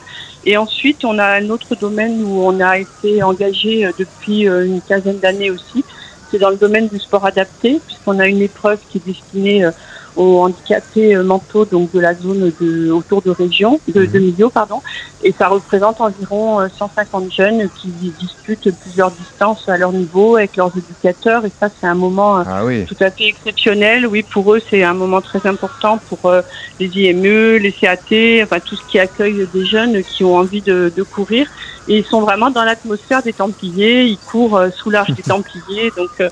Et ensuite, on a un autre domaine où on a été engagé euh, depuis euh, une quinzaine d'années aussi. C'est dans le domaine du sport adapté, puisqu'on a une épreuve qui est destinée euh, aux handicapés euh, mentaux, donc de la zone de, autour de région, de, de Millau, pardon. Et ça représente environ euh, 150 jeunes qui disputent plusieurs distances à leur niveau avec leurs éducateurs. Et ça, c'est un moment euh, Ah oui. tout à fait exceptionnel. Oui, pour eux, c'est un moment très important pour euh, les IME, les CAT, enfin tout ce qui accueille des jeunes qui ont envie de, de courir. Et ils sont vraiment dans l'atmosphère des Templiers. Ils courent euh, sous l'arche des Templiers. Donc euh,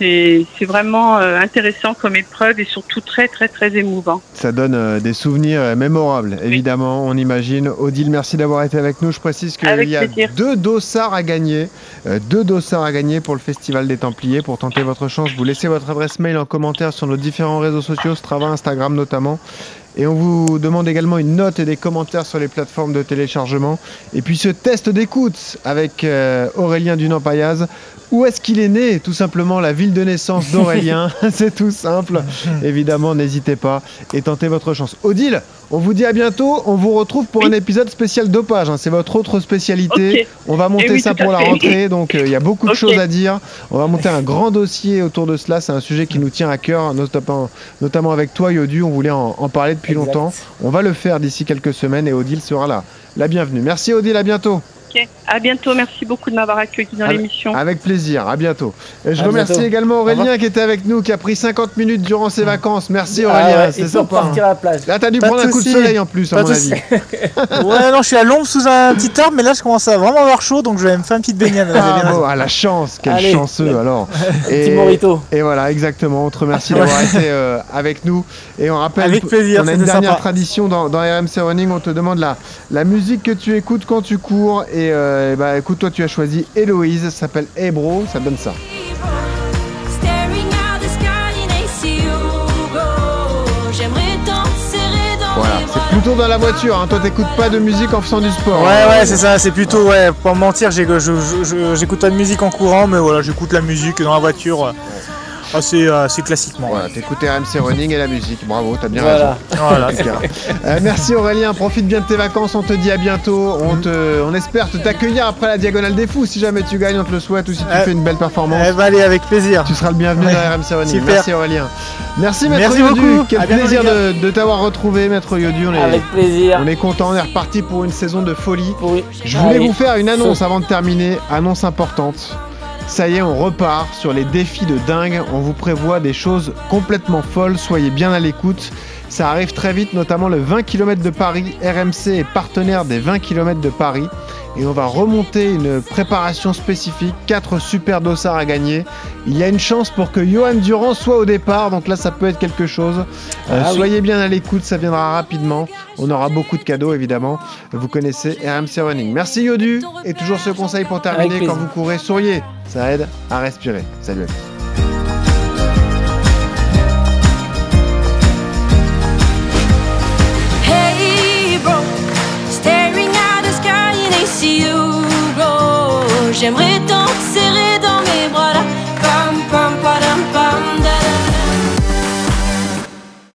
c'est vraiment euh, intéressant comme épreuve et surtout très très très émouvant. Ça donne euh, des souvenirs euh, mémorables, évidemment, on imagine. Odile, merci d'avoir été avec nous. Je précise qu'il y a plaisir. deux dossards à gagner. deux dossards à gagner pour le Festival des Templiers. Pour tenter votre chance, vous laissez votre adresse mail en commentaire sur nos différents réseaux sociaux, Strava, Instagram notamment. Et on vous demande également une note et des commentaires sur les plateformes de téléchargement. Et puis ce test d'écoute avec euh, Aurélien Dunampayaz. Où est-ce qu'il est né Tout simplement la ville de naissance d'Aurélien. C'est tout simple. Évidemment, n'hésitez pas et tentez votre chance. Odile, on vous dit à bientôt. On vous retrouve pour un épisode spécial dopage. hein. C'est votre autre spécialité. On va monter Eh oui, ça pour la fait. rentrée. Donc euh, il y a beaucoup de choses à dire. On va monter un grand dossier autour de cela. C'est un sujet qui nous tient à cœur, notamment, notamment avec toi, Yodu. On voulait en, en parler depuis Exact. longtemps. On va le faire d'ici quelques semaines et Odile sera là. La bienvenue. Merci Odile, à bientôt. Ok. À bientôt. Merci beaucoup de m'avoir accueilli dans Avec- l'émission. Avec plaisir, à bientôt. Et je À remercie bientôt. également Au Aurélien qui était avec nous, qui a pris 50 minutes durant ses vacances. Merci Ah Aurélien, ouais, c'est sympa. partir à la plage. Là, t'as dû Pas prendre un coup de soleil en plus, à mon avis. ouais, non, je suis à l'ombre sous un petit arbre, mais là je commence à vraiment avoir chaud, donc je vais me faire une petite baignade. Ah, bien raison. bon, ah, la chance, quel Allez. chanceux alors. Petit morito. et voilà, exactement. On te remercie d'avoir été euh, avec nous. Et on rappelle Avec plaisir, qu'on a une dernière sympa. tradition dans, dans RMC Running. On te demande la, la musique que tu écoutes quand tu cours. Et euh, bah, écoute, toi, tu as choisi Héloïse. Ça s'appelle Hey Bro. Ça donne ça. Voilà, c'est plutôt dans la voiture. Hein. Toi, t'écoutes pas de musique en faisant du sport. Ouais, hein. ouais, c'est ça, c'est plutôt, ouais, pour mentir, j'écoute pas de musique en courant, mais voilà, j'écoute la musique dans la voiture assez, euh, assez classiquement. Voilà, t'écoutes RMC Running et la musique. Bravo, t'as bien Voilà. raison. Voilà. Euh, merci Aurélien, profite bien de tes vacances, on te dit à bientôt. On, te, on espère te t'accueillir après la Diagonale des Fous. Si jamais tu gagnes, on te le souhaite ou si tu Euh, fais une belle performance. Eh ben, allez, avec plaisir. Tu seras le bienvenu Ouais. dans RMC Running. Super. Merci Aurélien. Merci Maître Merci Yodu. beaucoup. Quel À plaisir de, de t'avoir retrouvé Maître Yodu. On est, Avec plaisir. on est content, on est reparti pour une saison de folie. Oui. Je voulais Allez. vous faire une annonce avant de terminer, annonce importante. Ça y est, on repart sur les défis de dingue. On vous prévoit des choses complètement folles. Soyez bien à l'écoute. Ça arrive très vite, notamment le 20 km de Paris. RMC est partenaire des 20 km de Paris. Et on va remonter une préparation spécifique. Quatre super dossards à gagner. Il y a une chance pour que Johan Durand soit au départ. Donc là, ça peut être quelque chose. Euh, Ah oui. soyez bien à l'écoute, ça viendra rapidement. On aura beaucoup de cadeaux, évidemment. Vous connaissez RMC Running. Merci Yodu. Et toujours ce conseil pour terminer quand vous courez, souriez. Ça aide à respirer. Salut à J'aimerais tant te serrer dans mes bras là,